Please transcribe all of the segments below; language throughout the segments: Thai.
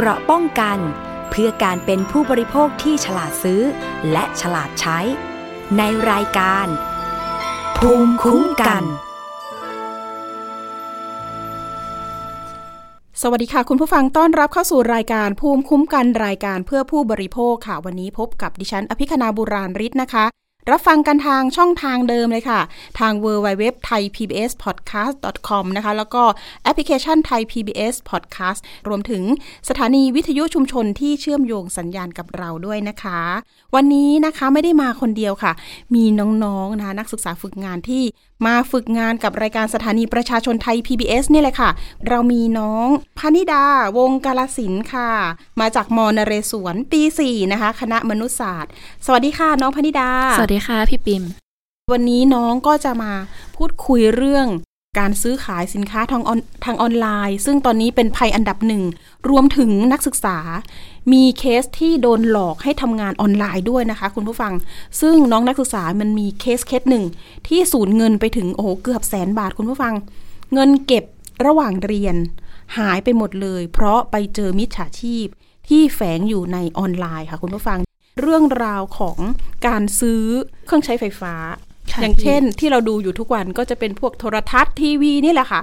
เกราะป้องกัน เพื่อการเป็นผู้บริโภคที่ฉลาดซื้อ และฉลาดใช้ ในรายการ ภูมิคุ้มกัน สวัสดีค่ะ คุณผู้ฟังต้อนรับเข้าสู่รายการภูมิคุ้มกันรายการเพื่อผู้บริโภคค่ะ วันนี้พบกับดิฉัน อภิคณาบุราริศนะคะ รับฟังกันทางช่องทางเดิมเลยค่ะ ทาง w w w t h a i PBS podcast com นะคะ แล้วก็แอปพลิเคชันไทย PBS podcast รวมถึงสถานีวิทยุชุมชนที่เชื่อมโยงสัญญาณกับเราด้วยนะคะ วันนี้นะคะไม่ได้มาคนเดียวค่ะ มีน้องๆนะคะนักศึกษาฝึกงานที่ มาฝึกงานกับรายการสถานีประชาชนไทย PBS นี่แหละค่ะ เรามีน้องพนิดาวงกาลสินค่ะ มาจากมนเรศวรปี4นะคะ คณะมนุษยศาสตร์ สวัสดีค่ะ น้องพนิดา สวัสดีค่ะ พี่ปิมวันนี้น้องก็จะมาพูดคุยเรื่อง การซื้อขายสินค้าทางออนทางออนไลน์ ซึ่งตอนนี้เป็นภัยอันดับหนึ่ง รวมถึงนักศึกษา มีเคสที่โดนหลอกให้ทำงานออนไลน์ด้วยนะคะ คุณผู้ฟัง ซึ่งน้องนักศึกษามันมีเคสเคสหนึ่งที่สูญเงินไปถึงโอ้โหเกือบแสนบาทคุณผู้ฟัง เงินเก็บระหว่างเรียน หายไปหมดเลย เพราะไปเจอมิจฉาชีพ ที่แฝงอยู่ในออนไลน์ค่ะคุณผู้ฟัง เรื่องราวของการซื้อเครื่องใช้ไฟฟ้า อย่างเช่นที่เราดูอยู่ทุกวันก็จะเป็นพวกโทรทัศน์ทีวีนี่แหละค่ะ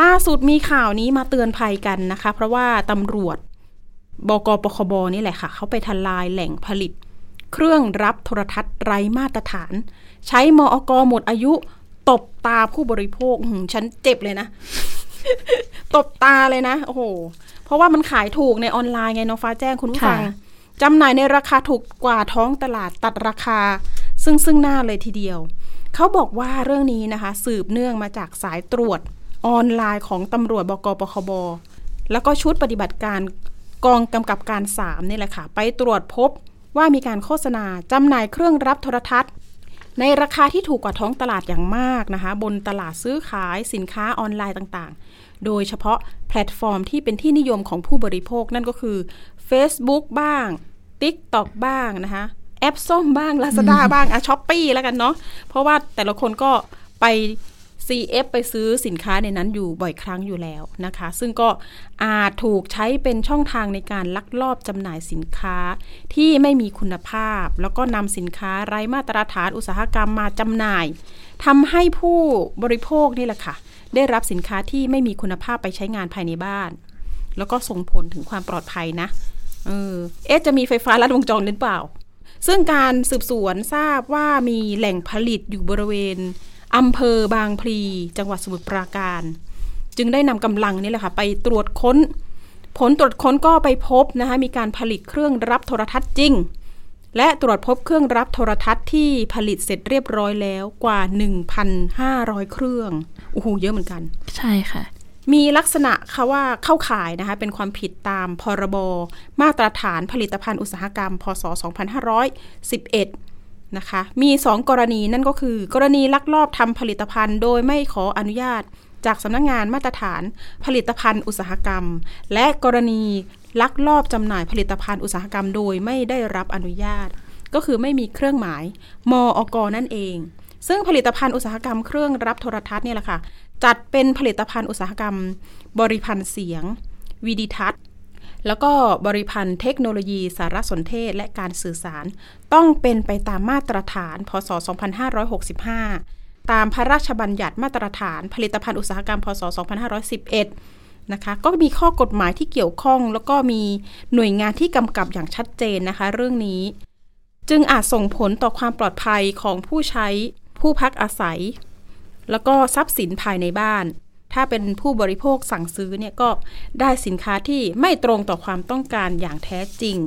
ล่าสุดมีข่าวนี้มาเตือนภัยกันนะคะ เพราะว่าตำรวจบกปคบนี่แหละค่ะ เขาไปทลายแหล่งผลิต เครื่องรับโทรทัศน์ไร้มาตรฐาน ใช้มอกหมดอายุ ตบตาผู้บริโภคอื้อหือฉันเจ็บเลยนะ ตบตาเลยนะ โอ้โห เพราะว่ามันขายถูกในออนไลน์ไงน้องฟ้าแจ้งคุณผู้ฟังค่ะจำหน่ายในราคาถูกกว่าท้องตลาดตัดราคา ซึ่งซึ่งหน้าเลยทีเดียว เขาบอกว่าเรื่องนี้นะคะ สืบเนื่องมาจากสายตรวจออนไลน์ของตำรวจบกปคบแล้วก็ชุดปฏิบัติการกองกำกับการ3นี่แหละค่ะ ไปตรวจพบว่ามีการโฆษณาจำหน่ายเครื่องรับโทรทัศน์ ในราคาที่ถูกกว่าท้องตลาดอย่างมากนะคะ บนตลาดซื้อขายสินค้าออนไลน์ต่างๆ โดยเฉพาะแพลตฟอร์มที่เป็นที่นิยมของผู้บริโภคนั่นก็คือ Facebook บ้าง TikTok บ้างนะคะ แอปส้มบ้าง Lazada บ้างอะ Shopee แล้วกันเนาะเพราะว่าแต่ละคนก็ไป CF ไปซื้อสินค้าในนั้นอยู่บ่อยครั้งอยู่แล้วนะคะ ซึ่งก็อาจถูกใช้เป็นช่องทางในการลักลอบจำหน่ายสินค้าที่ไม่มีคุณภาพ แล้วก็นำสินค้าไร้มาตรฐานอุตสาหกรรมมาจำหน่ายทำให้ผู้บริโภคนี่แหละค่ะ ได้รับสินค้าที่ไม่มีคุณภาพไปใช้งานภายในบ้าน แล้วก็ส่งผลถึงความปลอดภัยนะ เออเอ๊ะจะมีไฟฟ้าลัดวงจรหรือเปล่า ซึ่งการสืบสวนทราบว่ามีแหล่งผลิตอยู่บริเวณอำเภอบางพลี จังหวัดสมุทรปราการ จึงได้นำกำลังนี่แหละค่ะไปตรวจค้น ผลตรวจค้นก็ไปพบนะคะมีการผลิตเครื่องรับโทรทัศน์จริง และตรวจพบเครื่องรับโทรทัศน์ที่ผลิตเสร็จเรียบร้อยแล้วกว่า 1,500 เครื่องโอ้โหเยอะเหมือนกัน ใช่ค่ะ มีลักษณะค่ะว่าเข้าข่ายนะคะเป็นความผิดตามพรบมาตรฐานผลิตภัณฑ์อุตสาหกรรม พศ 2511 นะคะ มี 2 กรณีนั่นก็คือ กรณีลักลอบทำผลิตภัณฑ์โดยไม่ขออนุญาต จากสำนักงงานมาตรฐานผลิตภัณฑ์อุตสาหกรรม และกรณีลักลอบจำหน่ายผลิตภัณฑ์อุตสาหกรรม โดยไม่ได้รับอนุญาต ก็คือไม่มีเครื่องหมาย มอกนั่นเอง ซึ่งผลิตภัณฑ์อุตสาหกรรมเครื่องรับโทรทัศน์เนี่ยแหละค่ะ จัดเป็นผลิตภัณฑ์อุตสาหกรรม บริพันธ์เสียงวิดิทัศน์แล้วก็บริพันธ์เทคโนโลยีสารสนเทศและการสื่อสาร ต้องเป็นไปตามมาตรฐาน พศ 2565 ตามพระราชบัญญัติมาตรฐานผลิตภัณฑ์อุตสาหกรรม พศ 2511 นะคะ ก็มีข้อกฎหมายที่เกี่ยวข้อง แล้วก็มีหน่วยงานที่กำกับอย่างชัดเจนนะคะ เรื่องนี้ จึงอาจส่งผลต่อความปลอดภัยของผู้ใช้ ผู้พักอาศัย แล้วก็ทรัพย์สินภายในบ้าน ถ้าเป็นผู้บริโภคสั่งซื้อเนี่ยก็ได้สินค้าที่ไม่ตรงต่อความต้องการอย่างแท้จริง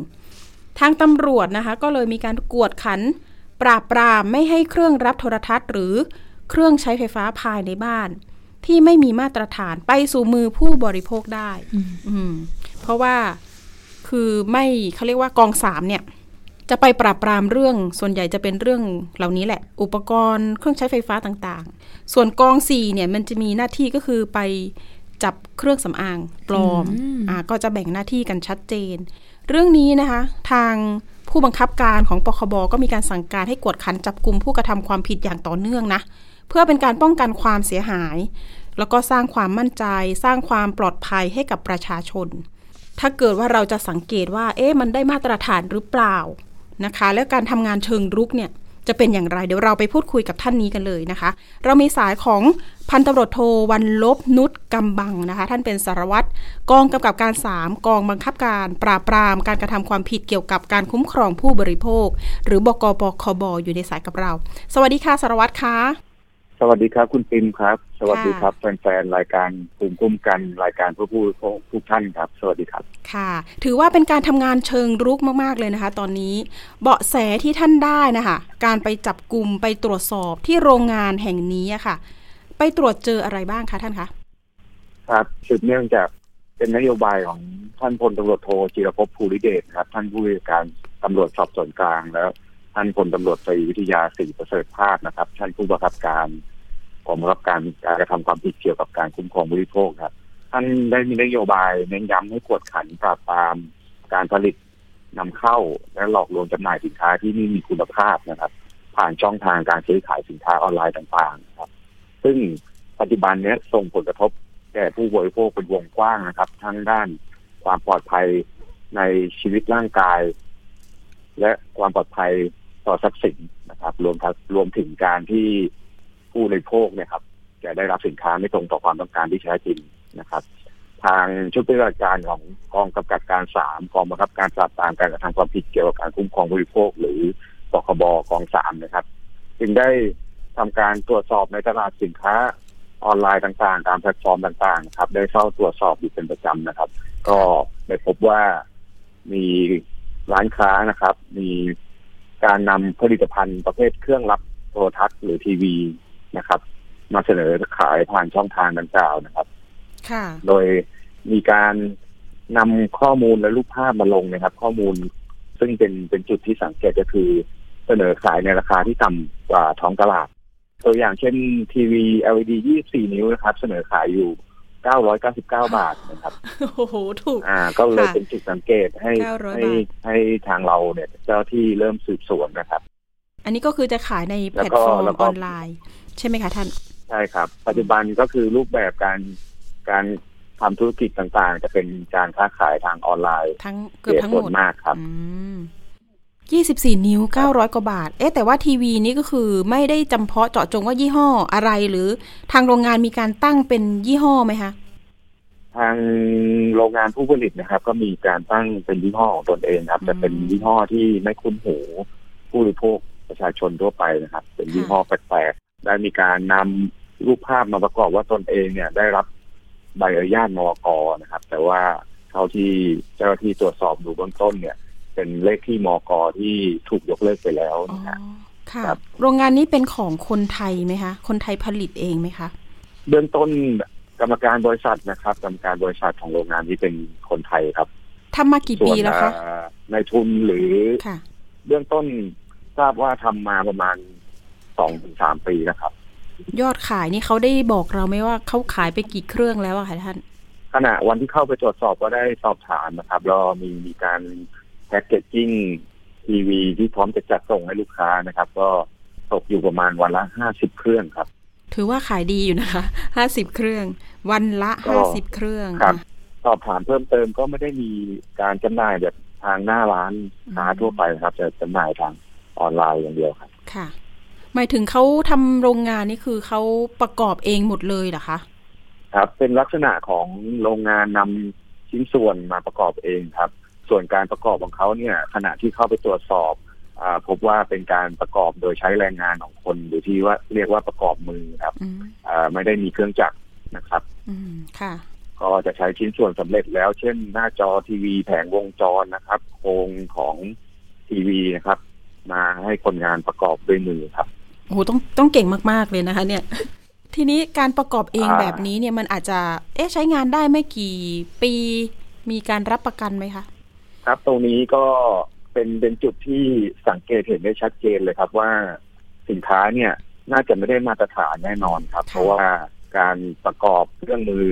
ทางตำรวจนะคะก็เลยมีการกวดขัน ปราบปรามไม่ให้เครื่องรับโทรทัศน์ หรือเครื่องใช้ไฟฟ้าภายในบ้าน ที่ไม่มีมาตรฐานไปสู่มือผู้บริโภคได้อืมเพราะว่าคือไม่เขาเรียกว่ากองสามเนี่ย จะไปปราบปรามเรื่องส่วนใหญ่จะเป็นเรื่องเหล่านี้แหละ อุปกรณ์เครื่องใช้ไฟฟ้าต่างๆ ส่วนกองสี่เนี่ยมันจะมีหน้าที่ก็คือไปจับเครื่องสำอางปลอมอืมอ่าก็จะแบ่งหน้าที่กันชัดเจน เรื่องนี้นะคะ ทางผู้บังคับการของปคบก็มีการสั่งการให้กวดขันจับกลุ่มผู้กระทำความผิดอย่างต่อเนื่องนะ เพื่อเป็นการป้องกันความเสียหาย แล้วก็สร้างความมั่นใจ สร้างความปลอดภัยให้กับประชาชน ถ้าเกิดว่าเราจะสังเกตว่า เอ๊ะมันได้มาตรฐานหรือเปล่า นะคะ แล้วการทำงานเชิงรุกเนี่ยจะเป็นอย่างไรเดี๋ยวเราไปพูดคุยกับท่านนี้กันเลยนะคะ เรามีสายของพันตำรวจโทวันลบนุชกำบังนะคะ ท่านเป็นสารวัตรกองกำกับการ 3 กองบังคับการ ปราบปรามการกระทำความผิดเกี่ยวกับการคุ้มครองผู้บริโภค หรือบกปคบอยู่ในสายกับเรา สวัสดีค่ะสารวัตรคะ สวัสดีครับคุณปิมครับ สวัสดีค่ะครับ แฟนๆรายการภูมิคุ้มกันรายการเพื่อผู้บริโภคทุกท่านครับ สวัสดีครับ ค่ะ ถือว่าเป็นการทำงานเชิงรุกมากๆเลยนะคะ ตอนนี้เบาะแสที่ท่านได้นะคะ การไปจับกลุ่มไปตรวจสอบที่โรงงานแห่งนี้อะค่ะ ไปตรวจเจออะไรบ้างคะท่านคะครับสืบเนื่องจากเป็นนโยบายของท่านพลตำรวจโทจิรภพภูริเดชครับ ท่านผู้ว่าการตำรวจสอบสวนกลางแล้ว ท่านพลตำรวจตรีวิทยาศรีประเสริฐภาสนะครับ ท่านผู้บังคับการกองบังคับการการกระทำความผิดเกี่ยวกับการคุ้มครองผู้บริโภคครับ ท่านได้มีนโยบายเน้นย้ำให้กวดขันปราบปรามการผลิตนำเข้าและหลอกลวงจำหน่ายสินค้าที่ไม่มีคุณภาพนะครับ ผ่านช่องทางการซื้อขายสินค้าออนไลน์ต่างๆครับ ซึ่งปัจจุบันนี้ส่งผลกระทบแก่ผู้บริโภคเป็นวงกว้างนะครับ ทั้งด้านความปลอดภัยในชีวิตร่างกาย และความปลอดภัย ต่อทรัพย์สินนะครับ รวมทั้งรวมถึงการที่ผู้บริโภคเนี่ยครับจะได้รับสินค้าไม่ตรงต่อความต้องการที่แท้จริงนะครับ ทางชุดปฏิบัติการของกองกำกับการสามกองบังคับการปราบปรามการกระทำความผิดเกี่ยวกับการคุ้มครองผู้บริโภค หรือปคบกองสามนะครับจึงได้ทำการตรวจสอบในตลาดสินค้าออนไลน์ต่างๆ ตามแพลตฟอร์มต่างๆ ครับ ได้เข้าตรวจสอบอยู่เป็นประจำนะครับ ก็ได้พบว่ามีร้านค้านะครับ มี การนำผลิตภัณฑ์ประเภทเครื่องรับโทรทัศน์หรือทีวีนะครับ มาเสนอขายผ่านช่องทางดังกล่าวนะครับ ค่ะ โดยมีการนำข้อมูลและรูปภาพมาลงนะครับ ข้อมูลซึ่งเป็นเป็นจุดที่สังเกตก็คือเสนอขายในราคาที่ต่ำกว่าท้องตลาด ตัวอย่างเช่นทีวี LED 24 นิ้วนะครับ เสนอขายอยู่ 999 บาทนะครับโอ้โหถูกอ่า ก็เลยค่ะเป็นจุดสังเกตให้900ให้บาทให้ทางเราเนี่ยเจ้าที่เริ่มสืบสวนนะครับ อันนี้ก็คือจะขายในแพแล้ลวตก็ฟอร์มแล้วอก็อนไลน์ ใช่ไหมคะท่าน ใช่ครับ ปัจจุบันก็คือรูปแบบการการทำธุรกิจต่างๆ จะเป็นการค้าขายทางออนไลน์ทั้งเกือบทั้งหมส่ดวนมากครับ อืมยี่สิบสี่นิ้วเก้าร้อยกว่าบาท เอ๊ะ แต่ว่าทีวีนี้ก็คือไม่ได้จำเพาะเจาะจงว่ายี่ห้ออะไรหรือทางโรงงานมีการตั้งเป็นยี่ห้อไหมคะ ทางโรงงานผู้ผลิตนะครับ ก็มีการตั้งเป็นยี่ห้อของตนเองครับอืมแต่เป็นยี่ห้อที่ไม่คุ้นหู ผู้บริโภคประชาชนทั่วไปนะครับ เป็นยี่ห้อแปลกๆ ได้มีการนำรูปภาพมาประกอบว่าตนเองเนี่ยได้รับใบอนุญาตมอกนะครับ แต่ว่าเท่าที่เจ้าหน้าที่ตรวจสอบดูเบื้องต้นเนี่ย เป็นเลขที่มอกที่ถูกยกเลิกไปแล้วอ๋อนะฮะค่ะครับโรงงานนี้เป็นของคนไทยไหมคะ คนไทยผลิตเองไหมคะ เบื้องต้นกรรมการบริษัทนะครับ กรรมการบริษัทของโรงงานนี้เป็นคนไทยครับทำมากี่ส่ปีวนแล้วคะเอ่อในทุนหรือค่ะเบื้องต้นทราบว่าทำมาประมาณสองถึงสามปีนะครับ ยอดขายนี่เขาได้บอกเราไหมว่าเขาขายไปกี่เครื่องแล้วอะคะท่านขณะวันที่เข้าไปตรวจสอบก็ได้สอบถามนะครับแล้วมีมีการ แพ็กเกจจิ้งทีวีที่พร้อมจะจัดส่งให้ลูกค้านะครับ ก็ตกอยู่ประมาณวันละห้าสิบเครื่องครับ ถือว่าขายดีอยู่นะคะห้าสิบเครื่อง วันละก็ห้าสิบเครื่องครับอะสอบถามเพิ่มเติมก็ไม่ได้มีการจำหน่ายแบบทางหน้าร้านค้าอืมทั่วไปนะครับ จะจำหน่ายทางออนไลน์อย่างเดียวครับค่ะ หมายถึงเขาทำโรงงานนี่คือเขาประกอบเองหมดเลยเหรอคะครับ เป็นลักษณะของโรงงานนำชิ้นส่วนมาประกอบเองครับ ส่วนการประกอบของเขาเนี่ยขณะที่เข้าไปตรวจสอบอาพบว่าเป็นการประกอบโดยใช้แรงงานของคนหรือที่ว่าเรียกว่าประกอบมือครับอืมอ่าไม่ได้มีเครื่องจักรนะครับอืมค่ะ ก็จะใช้ชิ้นส่วนสำเร็จแล้ว เช่น หน้าจอทีวีแผงวงจรนะครับ โครงของทีวีนะครับ มาให้คนงานประกอบด้วยมือครับโอ้โหต้องต้องเก่งมาก ๆ เลยนะคะ เนี่ย ทีนี้การประกอบเองอ่าแบบนี้เนี่ยมันอาจจะ เอ๊ะใช้งานได้ไม่กี่ปี มีการรับประกันไหมคะ ครับ ตรงนี้ก็เป็นเป็นจุดที่สังเกตเห็นได้ชัดเจนเลยครับว่าสินค้าเนี่ยน่าจะไม่ได้มาตรฐานแน่นอนครับค่ะเพราะว่าการประกอบเครื่องมือ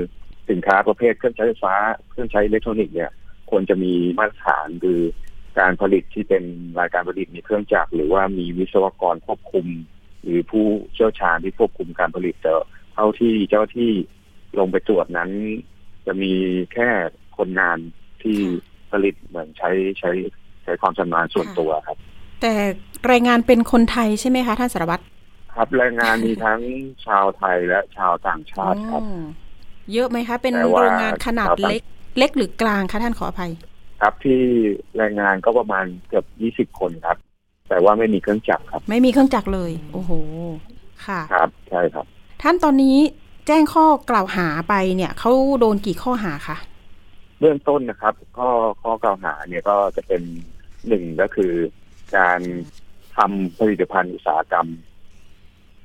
สินค้าประเภทเครื่องใช้ไฟฟ้า เครื่องใช้อิเล็กทรอนิกส์เนี่ยควรจะมีมาตรฐานคือการผลิตที่เป็นรายการผลิตมีเครื่องจักรหรือว่ามีวิศวกรควบคุม หรือผู้เชี่ยวชาญที่ควบคุมการผลิตแต่เท่าที่เจ้าที่ลงไปตรวจนั้น จะมีแค่คนงานที่ ผลิตเหมือนใช้ใช้ใช้ความชำนาญส่วนตัวครับ แต่แรงงานเป็นคนไทยใช่ไหมคะท่านสารวัตรครับแรงงานมีทั้งชาวไทยและชาวต่างชาติครับอ๋อเยอะไหมคะ เป็นแต่ว่าโรงงานขนาดชาวต่างเล็ก เล็กหรือกลางคะท่านขออภัย ครับที่แรงงานก็ประมาณเกือบยี่สิบคนครับ แต่ว่าไม่มีเครื่องจักรครับ ไม่มีเครื่องจักรเลย โอ้โห ค่ะ ครับใช่ครับ ท่านตอนนี้แจ้งข้อกล่าวหาไปเนี่ยเขาโดนกี่ข้อหาคะ เบื้องต้นนะครับ ข้อข้อกล่าวหาเนี่ยก็จะเป็นหนึ่งก็คือการทำผลิตภัณฑ์อุตสาหกรรม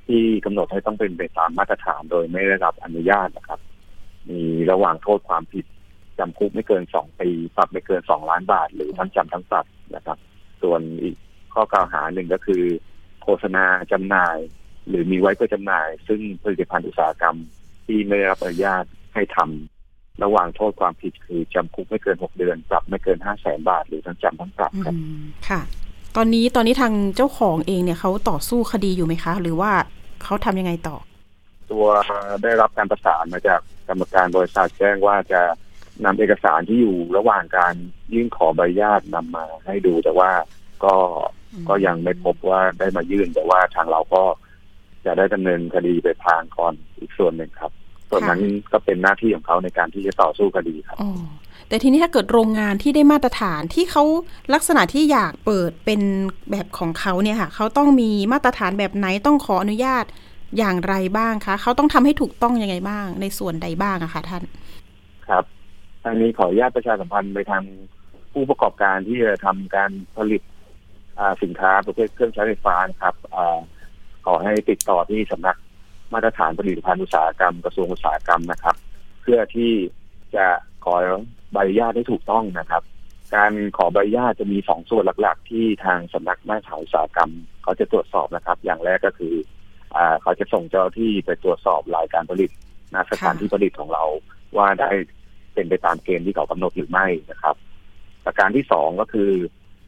ที่กำหนดให้ต้องเป็นไปตามมาตรฐานโดยไม่ได้รับอนุญาตนะครับ มีระหว่างโทษความผิดจำคุกไม่เกินสองปีปรับไม่เกินสองล้านบาท หรือทั้งจำทั้งปรับนะครับ ส่วนอีกข้อกล่าวหาหนึ่งก็คือ โฆษณาจำหน่าย หรือมีไว้เพื่อจำหน่าย ซึ่งผลิตภัณฑ์อุตสาหกรรมที่ไม่ได้รับอนุญาตให้ทำ ระหว่างโทษความผิดคือจำคุกไม่เกินหกเดือน ปรับไม่เกินห้าแสนบาท หรือทั้งจำทั้งปรับครับอืมค่ะ ตอนนี้ตอนนี้ทางเจ้าของเองเนี่ยเขาต่อสู้คดีอยู่ไหมคะ หรือว่าเขาทำยังไงต่อ ตัวได้รับการประสานมาจากกรรมการบริษัทแจ้งว่าจะนำเอกสารที่อยู่ระหว่างการยื่นขอใบอนุญาตนำมาให้ดูแต่ว่าก็อืมก็ยังไม่พบว่าได้มายื่นแต่ว่าทางเราก็จะได้ดำเนินคดีไปทางก่อนอีกส่วนหนึ่งครับ ส่วนนั้นก็เป็นหน้าที่ของเขาในการที่จะต่อสู้คดีครับอ๋อแต่ทีนี้ถ้าเกิดโรงงานที่ได้มาตรฐานที่เขาลักษณะที่อยากเปิดเป็นแบบของเขาเนี่ยค่ะเขาต้องมีมาตรฐานแบบไหนต้องขออนุญาตอย่างไรบ้างคะเขาต้องทำให้ถูกต้องยังไงบ้าง ในส่วนใดบ้างอะคะท่าน ครับทางนี้ขออนุญาตประชาสัมพันธ์ไปทางผู้ประกอบการที่จะทำการผลิตอ่าสินค้าประเภทเครื่องใช้ไฟฟ้านะครับอาขอให้ติดต่อที่สำนัก มาตรฐานผลิตภัณฑ์อุตสาหกรรมกระทรวงอุตสาหกรรมนะครับ เพื่อที่จะขอใบอนุญาตให้ถูกต้องนะครับ การขอใบอนุญาตจะมีสองส่วนหลัก ๆ ที่ทางสำนักมาตรฐานอุตสาหกรรม เขาจะตรวจสอบนะครับ อย่างแรกก็คืออ่าเขาจะส่งเจ้าหน้าที่ไปตรวจสอบรายการผลิตณสถานที่ผลิตของเราว่าได้เป็นไปตามเกณฑ์ที่เขากำหนดหรือไม่นะครับประการที่สองก็คือ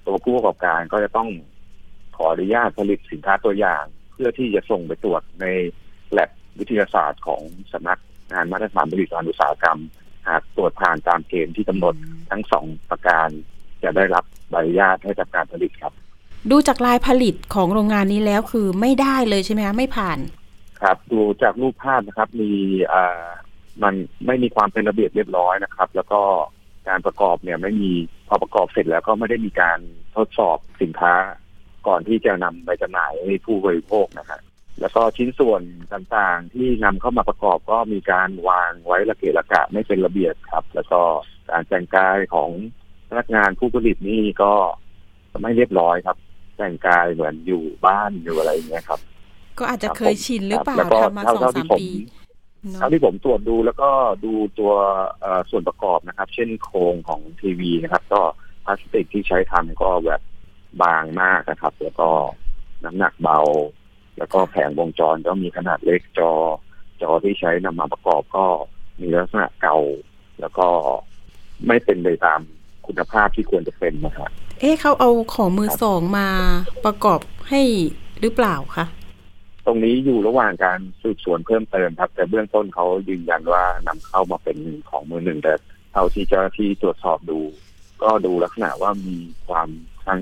ตัวผู้ประกอบการก็จะต้องขออนุญาตผลิตสินค้าตัวอย่าง เพื่อที่จะส่งไปตรวจใน แลบวิทยาศาสตร์ของสำนักงานมาตรฐานผลิตภัณฑ์อุตสาหกรรม หากตรวจผ่านตามเกณฑ์ที่กำหนดทั้งสองประการ จะได้รับใบอนุญาตให้ทำการผลิตครับ ดูจากลายผลิตของโรงงานนี้แล้วคือไม่ได้เลยใช่ไหมคะไม่ผ่าน ครับ ดูจากรูปภาพนะครับ มีอ่ามันไม่มีความเป็นระเบียบเรียบร้อยนะครับ แล้วก็การประกอบเนี่ยไม่มีพอประกอบเสร็จแล้วก็ไม่ได้มีการทดสอบสินค้า ก่อนที่จะนำไปจำหน่ายให้ผู้บริโภคนะฮะ แล้วก็ชิ้นส่วนต่างๆ ที่นำเข้ามาประกอบก็มีการวางไว้ระเกะระกะไม่เป็นระเบียบครับ แล้วก็การแต่งกายของพนักงานผู้ผลิตนี่ก็ไม่เรียบร้อยครับ แต่งกายเหมือนอยู่บ้านอยู่อะไรอย่างเงี้ยครับ ก็อาจจะครับเคยชินหรือเปล่าแล้วก็ทำมาสองเท่าสาที่มผมปีเนอะเท่าที่ผมตรวจดูแล้วก็ดูตัวเอ่อส่วนประกอบนะครับ เช่นโครงของทีวีนะครับ ก็พลาสติกที่ใช้ทำก็แบบบางมากนะครับ แล้วก็น้ำหนักเบา แล้วก็แผงวงจรก็มีขนาดเล็กจอ จอที่ใช้นำมาประกอบก็มีลักษณะเก่า แล้วก็ไม่เป็นไปตามคุณภาพที่ควรจะเป็นนะครับเอ๊ะเขาเอาของมือสองมาประกอบให้หรือเปล่าคะตรงนี้อยู่ระหว่างการสืบสวนเพิ่มเติมครับ แต่เบื้องต้นเขายืนยันว่านำเข้ามาเป็นของมือหนึ่งแต่เท่าที่เจ้าหน้าที่ตรวจสอบดู ก็ดูลักษณะว่ามีความทั้ง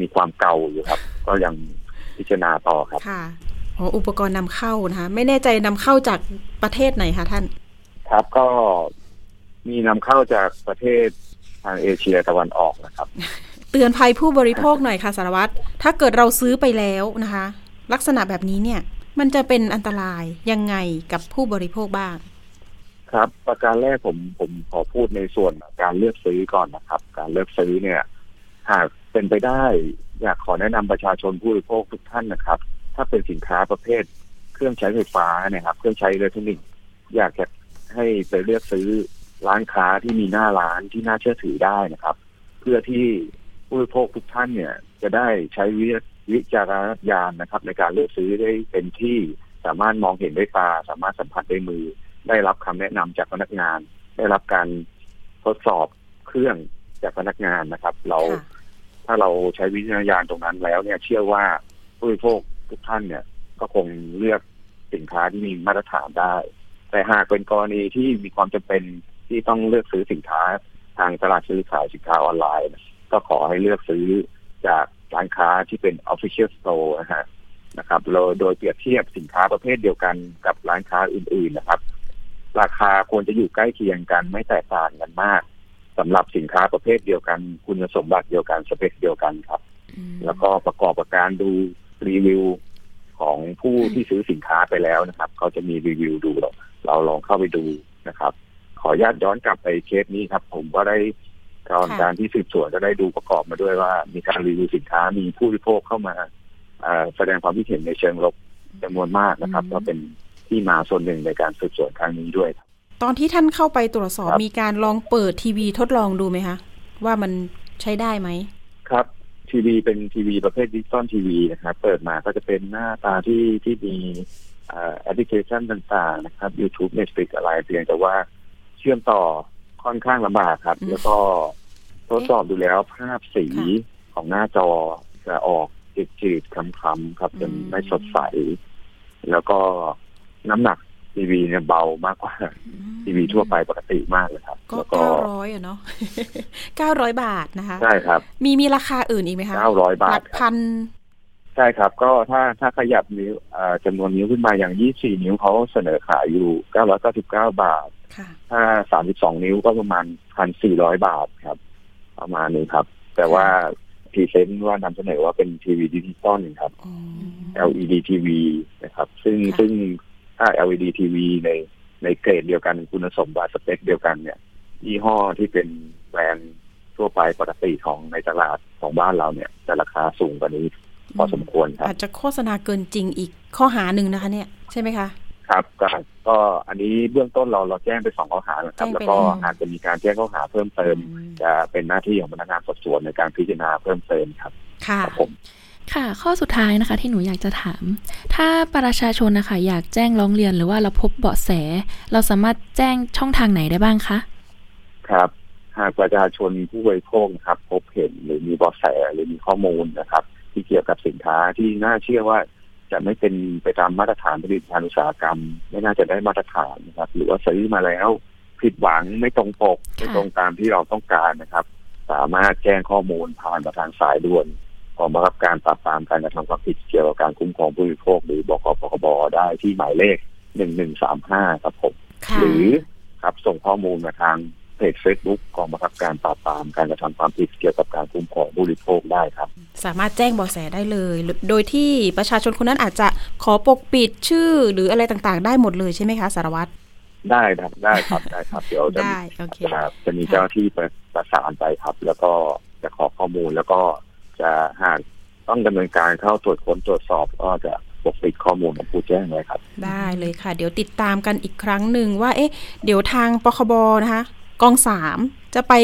มีความเก่าอยู่ครับ ก็ยัง พิจารณาต่อครับค่ะอ๋ออุปกรณ์นำเข้านะคะไม่แน่ใจนำเข้าจากประเทศไหนคะท่าน ครับก็มีนำเข้าจากประเทศทางเอเชียตะวันออกนะครับ เตือนภัยผู้บริโภคหน่อยค่ะสารวัตรถ้าเกิดเราซื้อไปแล้วนะคะ ลักษณะแบบนี้เนี่ย มันจะเป็นอันตรายยังไงกับผู้บริโภคบ้าง ครับ ประการแรกผมผมขอพูดในส่วนการเลือกซื้อก่อนนะครับ การเลือกซื้อเนี่ย หากเป็นไปได้ อยากขอแนะนำประชาชนผู้บริโภคทุกท่านนะครับ ถ้าเป็นสินค้าประเภท เครื่องใช้ไฟฟ้าเนี่ยครับ เครื่องใช้อิเล็กทรอนิกส์อยากจะให้ไปเลือกซื้อร้านค้าที่มีหน้าร้านที่น่าเชื่อถือได้นะครับ เพื่อที่ผู้บริโภคทุกท่านเนี่ย จะได้ใช้วิวิจารณญาณนะครับ ในการเลือกซื้อได้เป็นที่สามารถมองเห็นด้วยตา สามารถสัมผัสด้วยมือ ได้รับคำแนะนำจากพนักงาน ได้รับการทดสอบเครื่องจากพนักงานนะครับ เรา ถ้าเราใช้วิจารณญาณตรงนั้นแล้วเนี่ย เชื่อว่าผู้บริโภคทุกท่านเนี่ย ก็คงเลือกสินค้าที่มีมาตรฐานได้ แต่หากเป็นกรณีที่มีความจำเป็นที่ต้องเลือกซื้อสินค้าทางตลาดซื้อขายสินค้าออนไลน์ ก็ขอให้เลือกซื้อจากร้านค้าที่เป็น official store นะฮะนะครับโดยเปรียบเทียบสินค้าประเภทเดียวกันกับร้านค้าอื่น ๆนะครับ ราคาควรจะอยู่ใกล้เคียงกันไม่แตกต่างกันมาก สำหรับสินค้าประเภทเดียวกัน คุณสมบัติเดียวกันสเปคเดียวกันครับ แล้วก็ประกอบกับการดูรีวิวของผู้ที่ซื้อสินค้าไปแล้วนะครับเขาจะมีรีวิวดูเราเราลองเข้าไปดูนะครับ ขออนุญาตย้อนกลับไปเคสนี้ครับ ผมก็ได้กระบวนการที่สืบสวนก็ได้ดูประกอบมาด้วยว่า มีการรีวิวสินค้ามีผู้บริโภคเข้ามาเอ่อแสดงความคิดเห็นในเชิงลบจำนวนมากนะครับ ก็เป็นที่มาส่วนหนึ่งในการสืบสวนครั้งนี้ด้วยครับ ตอนที่ท่านเข้าไปตรวจสอบครับมีการลองเปิดทีวีทดลองดูไหมคะ ว่ามันใช้ได้ไหม ครับทีวีเป็นทีวีประเภทดิจิตอลทีวีนะครับเปิดมาก็จะเป็นหน้าตาที่ที่มีเอ่อแอปพลิเคชันต่างๆ นะครับ YouTube Netflix อะไรเพียงแต่ว่าเชื่อมต่อค่อนข้างลำบากครับอืมแล้วก็ทดสอบดูแล้วภาพสีค่ะของหน้าจอจะออกจืดๆคล้ำๆครับจนอืมไม่สดใส แล้วก็น้ำหนัก ทีวีเนี่ยเบามากกว่า ทีวีทั่วไปปกติมากเลยครับก็แล้วก็เก้าร้อยอะเนาะเก้าร้อยบาทนะคะ ใช่ครับ มีมีราคาอื่นอีกไหมคะเก้าร้อยบาทหลักครับพันใช่ครับ ก็ถ้าถ้าขยับนิ้วเอ่อจำนวนนิ้วขึ้นมาอย่าง24นิ้วเขาเสนอขายอยู่999บาทค่ะถ้า32นิ้วก็ประมาณ1,400บาทครับ ประมาณนี้ครับ แต่ว่า present ว่านำเสนอว่าเป็นทีวีดิจิตอลครับอ๋อ LED TV นะครับ ซึ่งค่ะซึ่ง ถ้า LED TV ในในเกรดเดียวกันคุณสมบัติสเปคเดียวกันเนี่ยยี่ห้อที่เป็นแบรนด์ทั่วไปปกติของในตลาดของบ้านเราเนี่ยจะราคาสูงกว่านี้พอสมควรครับอาจจะโฆษณาเกินจริงอีกข้อหาหนึ่งนะคะ เนี่ยใช่ไหมคะครับก็ก็อันนี้เบื้องต้นเราเราแจ้งไปสองข้อหานะครับแจ้งแล้วไปก็แล้วอาจจะมีการแจ้งข้อหาเพิ่มเติมอืมจะเป็นหน้าที่ของพนักงานสอบสวนในการพิจารณาเพิ่มเติมครับค่ะครับผม ค่ะข้อสุดท้ายนะคะที่หนูอยากจะถาม ถ้าประชาชนนะคะอยากแจ้งร้องเรียนหรือว่าเราพบเบาะแส เราสามารถแจ้งช่องทางไหนได้บ้างคะครับ หากประชาชนผู้บริโภคนะครับ พบเห็นหรือมีเบาะแสหรือมีข้อมูลนะครับ ที่เกี่ยวกับสินค้าที่น่าเชื่อว่าจะไม่เป็นไปตามมาตรฐานผลิตภัณฑ์อุตสาหกรรม ไม่น่าจะได้มาตรฐานนะครับ หรือว่าซื้อมาแล้ว ผิดหวังไม่ตรงปกไม่ตรงตามที่เราต้องการนะครับ สามารถแจ้งข้อมูลผ่านมาทางสายด่วน กองบังคับการปราบปรามการกระทำความผิดเกี่ยวกับการคุ้มครองผู้บริโภค หรือบกปคบได้ที่หมายเลขหนึ่งหนึ่งสามห้าครับผมค่ะหรือครับส่งข้อมูลมาทางเพจเฟซบุ๊กกองบังคับการปราบปรามการกระทำความผิดเกี่ยวกับการคุ้มครองผู้บริโภคได้ครับ สามารถแจ้งเบาะแสได้เลย โดยที่ประชาชนคนนั้นอาจจะขอปกปิดชื่อหรืออะไรต่างๆ ได้หมดเลยใช่ไหมคะสารวัตรได้ครับได้ครับได้ครับเดี๋ยวจะได้โอเคครับจะมีเจ้าหน้าที่ประประสานไปครับ แล้วก็จะขอข้อมูลแล้วก็ จะหากต้องดำเนินการเข้าตรวจค้นตรวจสอบก็จะปกปิดข้อมูลของผู้แจ้งไว้ครับ ได้เลยค่ะ เดี๋ยวติดตามกันอีกครั้งหนึ่งว่า เอ๊ะ เดี๋ยวทางปคบนะคะ กองสามจะไป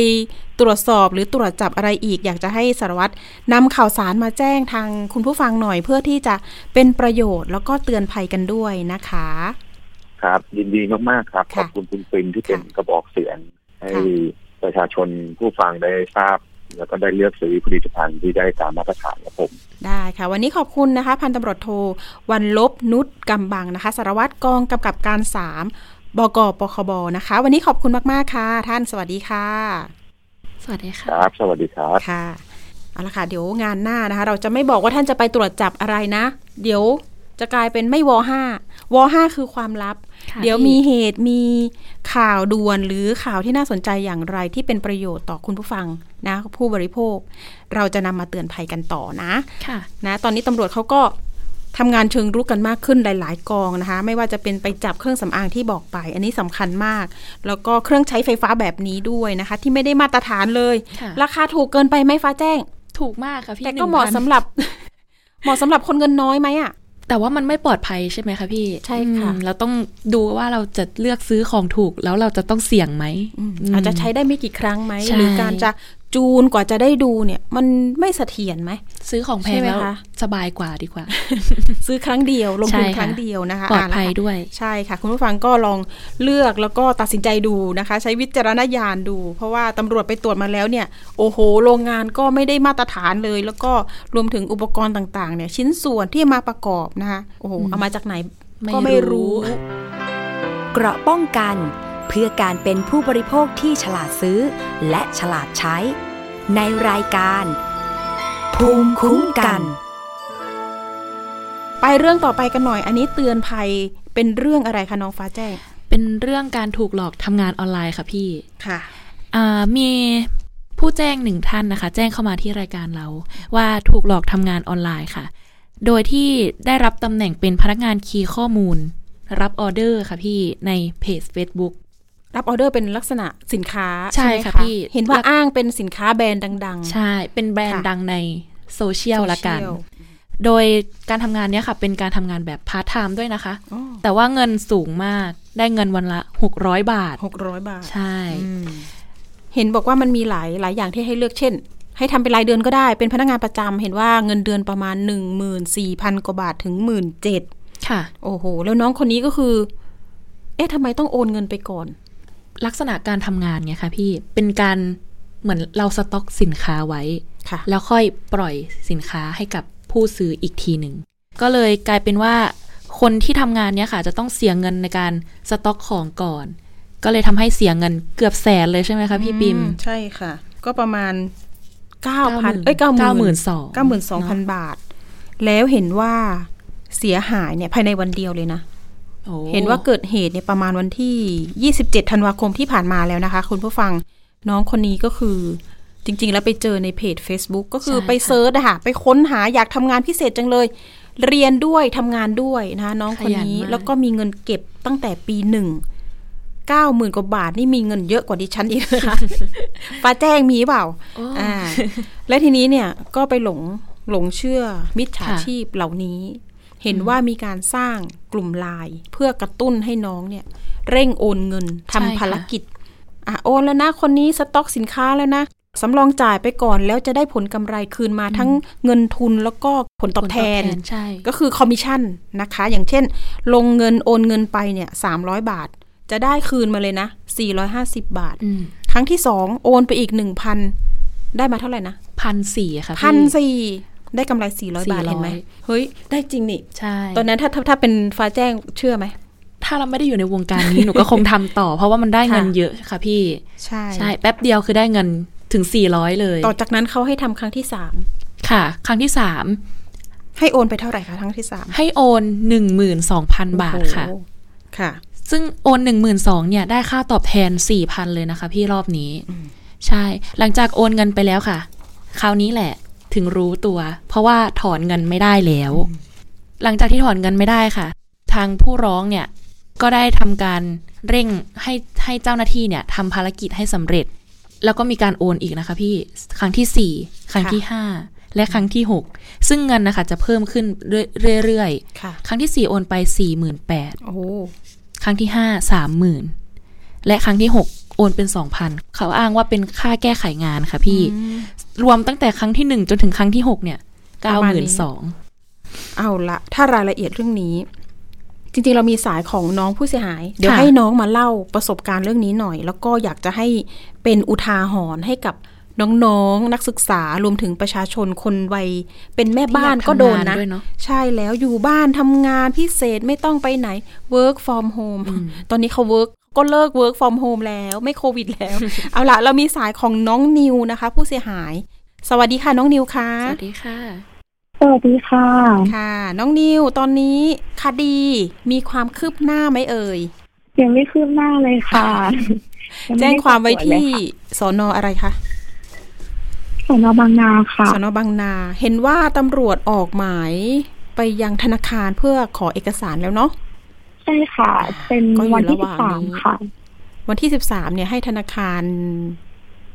ตรวจสอบหรือตรวจจับอะไรอีก อยากจะให้สารวัตรนำข่าวสารมาแจ้งทางคุณผู้ฟังหน่อยเพื่อที่จะเป็นประโยชน์แล้วก็เตือนภัยกันด้วยนะคะ ครับยินดีมากๆครับขค่ะอบคุณคุณปินที่เป็นค่ะกระบอกเสียงให้ค่ะประชาชนผู้ฟังได้ทราบ แล้วก็ได้เลือกซื้อผลิตภัณฑ์ที่ได้ตามมาตรฐานครับผม ได้ค่ะ วันนี้ขอบคุณนะคะ พันตำรวจโทวันลบนุชกำบังนะคะ สารวัตรกองกำกับการสามบกปคบนะคะ วันนี้ขอบคุณมาก ๆ ค่ะ ท่านสวัสดีค่ะ สวัสดีค่ะครับ สวัสดีครับค่ะเอาละค่ะ เดี๋ยวงานหน้านะคะ เราจะไม่บอกว่าท่านจะไปตรวจจับอะไรนะ เดี๋ยว จะกลายเป็นไม่วห้าวห้าคือความลับค่ะเดี๋ยวพี่มีเหตุมีข่าวด่วนหรือข่าวที่น่าสนใจอย่างไรที่เป็นประโยชน์ต่อคุณผู้ฟังนะ ผู้บริโภค เราจะนำมาเตือนภัยกันต่อนะค่ะนะตอนนี้ตำรวจเขาก็ทำงานเชิงรุกกันมากขึ้นหลาย ๆ กองนะคะ ไม่ว่าจะเป็นไปจับเครื่องสำอางที่บอกไป อันนี้สำคัญมาก แล้วก็เครื่องใช้ไฟฟ้าแบบนี้ด้วยนะคะ ที่ไม่ได้มาตรฐานเลยค่ะราคาถูกเกินไปไหมฟ้าแจ้ง ถูกมากค่ะพี่แต่ก็เหมาะ1,000สำหรับ เหมาะสำหรับคนเงินน้อยไหมอะ แต่ว่ามันไม่ปลอดภัยใช่ไหมคะพี่ ใช่ค่ะอืมเราต้องดูว่าเราจะเลือกซื้อของถูกแล้วเราจะต้องเสี่ยงไหมอืมมอาจจะใช้ได้ไม่กี่ครั้งไหมใช่หรือการจะ จูนกว่าจะได้ดูเนี่ย มันไม่เสถียรไหม ซื้อของแพใช่งไหมแล้วคะสบายกว่าดีกว่า ซื้อครั้งเดียว ลงทุนใช่ค่ะครั้งเดียวนะคะปลอดะภัยแล้วค่ะด้วย ใช่ค่ะ คุณผู้ฟังก็ลองเลือกแล้วก็ตัดสินใจดูนะคะ ใช้วิจารณญาณดู เพราะว่าตำรวจไปตรวจมาแล้วเนี่ย โอ้โห โรงงานก็ไม่ได้มาตรฐานเลย แล้วก็รวมถึงอุปกรณ์ต่างๆ เนี่ย ชิ้นส่วนที่มาประกอบนะคะโอ้โหอืมเอามาจากไหนไม่ก็ไม่รู้รู้ เกราะป้องกัน เพื่อการเป็นผู้บริโภคที่ฉลาดซื้อ และฉลาดใช้ ในรายการ ภูมิคุ้มกัน ไปเรื่องต่อไปกันหน่อย อันนี้เตือนภัยเป็นเรื่องอะไรคะน้องฟ้าแจ้งเป็นเรื่องการถูกหลอกทำงานออนไลน์ค่ะพี่ค่ะอ่ามีผู้แจ้งหนึ่งท่านนะคะ แจ้งเข้ามาที่รายการเรา ว่าถูกหลอกทำงานออนไลน์ค่ะ โดยที่ได้รับตำแหน่งเป็นพนักงานคีย์ข้อมูล รับออเดอร์ค่ะพี่ในเพจ Facebook รับออเดอร์เป็นลักษณะสินค้าใช่ไหมค่ะพี่ เห็นว่าอ้างเป็นสินค้าแบรนด์ดังใช่ เป็นแบรนด์ค่ะดังในโซเชียลละกันโซเชียลโดยการทำงานเนี้ยค่ะ เป็นการทำงานแบบพาร์ทไทม์ด้วยนะคะอ๋อแต่ว่าเงินสูงมาก ได้เงินวันละ 600 บาทหกร้อยบาท ใช่อืมเห็นบอกว่ามันมีหลายหลายอย่างที่ให้เลือกเช่น ให้ทำเป็นรายเดือนก็ได้ เป็นพนักงานประจำเห็นว่าเงินเดือนประมาณหนึ่งหมื่นสี่พันกว่าบาทถึงหมื่นเจ็ดค่ะ โอ้โห แล้วน้องคนนี้ก็คือ เอ๊ะทำไมต้องโอนเงินไปก่อน ลักษณะการทำงานไงคะพี่เป็นการเหมือนเราสต็อกสินค้าไว้ค่ะแล้วค่อยปล่อยสินค้าให้กับผู้ซื้ออีกทีหนึ่ง ก็เลยกลายเป็นว่าคนที่ทำงานเนี้ยค่ะ จะต้องเสียเงินในการสต็อกของก่อน ก็เลยทำให้เสียเงินเกือบแสนเลยใช่ไหมคะพี่ปิมอืใช่ค่ะ ก็ประมาณเก้าพัน90,000เอ้ยเก้าหมื่น92,000เก้าหมื่นสองพันบาท แล้วเห็นว่าเสียหายเนี่ยภายในวันเดียวเลยนะโอ้ เห็นว่าเกิดเหตุเนี่ยประมาณวันที่ 27 ธันวาคมที่ผ่านมาแล้วนะคะ คุณผู้ฟังน้องคนนี้ก็คือ จริง ๆ แล้วไปเจอในเพจ Facebook ก็คือไปเซิร์ชอะค่ะ ไปค้นหาอยากทำงานพิเศษจังเลย เรียนด้วยทำงานด้วยนะคะน้องคนนี้ขยันมากแล้วก็มีเงินเก็บตั้งแต่ปีหนึ่งเก้าหมื่นกว่าบาทนี่มีเงินเยอะกว่าดิฉันอีกนะคะฟ้าแจ้งมีเปล่าโอ้อ่า และทีนี้เนี่ยก็ไปหลงหลงเชื่อมิจฉาค่ะชีพเหล่านี้ เห็นว่ามีการสร้างกลุ่มไลน์เพื่อกระตุ้นให้น้องเนี่ย เร่งโอนเงินทำภารกิจอะโอนแล้วนะ คนนี้สต็อกสินค้าแล้วนะสำรองจ่ายไปก่อนแล้วจะได้ผลกำไรคืนมาทั้งเงินทุนแล้วก็ผลตอบแทนใช่ก็คือคอมมิชชั่นนะคะ อย่างเช่น ลงเงินโอนเงินไปเนี่ยสามร้อยบาท จะได้คืนมาเลยนะสี่ร้อยห้าสิบบาทอืมครั้งที่สองโอนไปอีกหนึ่งพันได้มาเท่าไหร่นะพันสี่ค่ะพี่พันสี่ ได้กำไรสี่ร้อยบาท400เห็นไหมเฮ้ย ได้จริงนี่ใช่ตอนนั้นถ้าถ้าถ้าเป็นฟ้าแจ้งเชื่อไหมถ้าเราไม่ได้อยู่ในวงการนี้หนูก็คงทำต่อ เพราะว่ามันได้เงินค่ะเยอะค่ะพี่ ใช่ใช่แป๊บเดียวคือได้เงินถึง 400 เลย ต่อจากนั้นเขาให้ทำครั้งที่สามค่ะ ครั้งที่ให้โอนไปเท่าไหร่คะครั้งที่สาม3ให้โอน 12,000 บาทค่ะโอ้โหค่ะ ซึ่งโอน12,000เนี่ยได้ค่าตอบแทน 4,000 เลยนะคะ พี่รอบนี้ ใช่ หลังจากโอนเงินไปแล้วค่ะ คราวนี้แหละ ถึงรู้ตัว เพราะว่าถอนเงินไม่ได้แล้ว หลังจากที่ถอนเงินไม่ได้ค่ะ ทางผู้ร้องเนี่ยก็ได้ทำการเร่งให้ให้เจ้าหน้าที่เนี่ยทำภารกิจให้สำเร็จ แล้วก็มีการโอนอีกนะคะพี่ครั้งที่สี่ครั้งที่ห้าและครั้งที่หกซึ่งเงินนะคะจะเพิ่มขึ้นเรื่อยค่ะๆครั้งที่สี่โอนไปสี่หมื่นแปดโอ้โหครั้งที่ห้าสามหมื่นและครั้งที่หก โอนเป็นสองพันเขาอ้างว่าเป็นค่าแก้ไขงานค่ะพี่ รวมตั้งแต่ครั้งที่หนึ่งจนถึงครั้งที่หกเนี่ยปเก้าระมาหณมื่นี้นสองเอาละถ้ารายละเอียดเรื่องนี้ จริงๆ เรามีสายของน้องผู้เสียหาย เดี๋ยวค่ะให้น้องมาเล่าประสบการณ์เรื่องนี้หน่อย แล้วก็อยากจะให้เป็นอุทาหรณ์ให้กับน้องๆนักศึกษารวมถึงประชาชนคนวัยเป็นแม่บ้านก็โดนนะด้วยเนาะใช่แล้วอยู่บ้านทำงานพิเศษไม่ต้องไปไหน work from home ตอนนี้เขา work ก็เลิก work from home แล้วไม่โควิดแล้ว เอาละเรามีสายของน้องนิวนะคะ ผู้เสียหาย สวัสดีค่ะน้องนิวค่ะ สวัสดีค่ะ สวัสดีค่ะ ค่ะ น้องนิวตอนนี้คดีมีความคืบหน้าไหมเอ่ย ยังไม่คืบหน้าเลยค่ะยัไม่แจ้งความไว้ได้สอบสนเลยที่ค่ะสอนออะไรคะสอนอบางนาค่ะสอนอบางนา เห็นว่าตำรวจออกหมายไปยังธนาคารเพื่อขอเอกสารแล้วเนาะใช่ค่ะ เป็นก็อยู่วันที่ระหสิว่างบสามนี้ค่ะ วันที่13เนี่ยให้ธนาคาร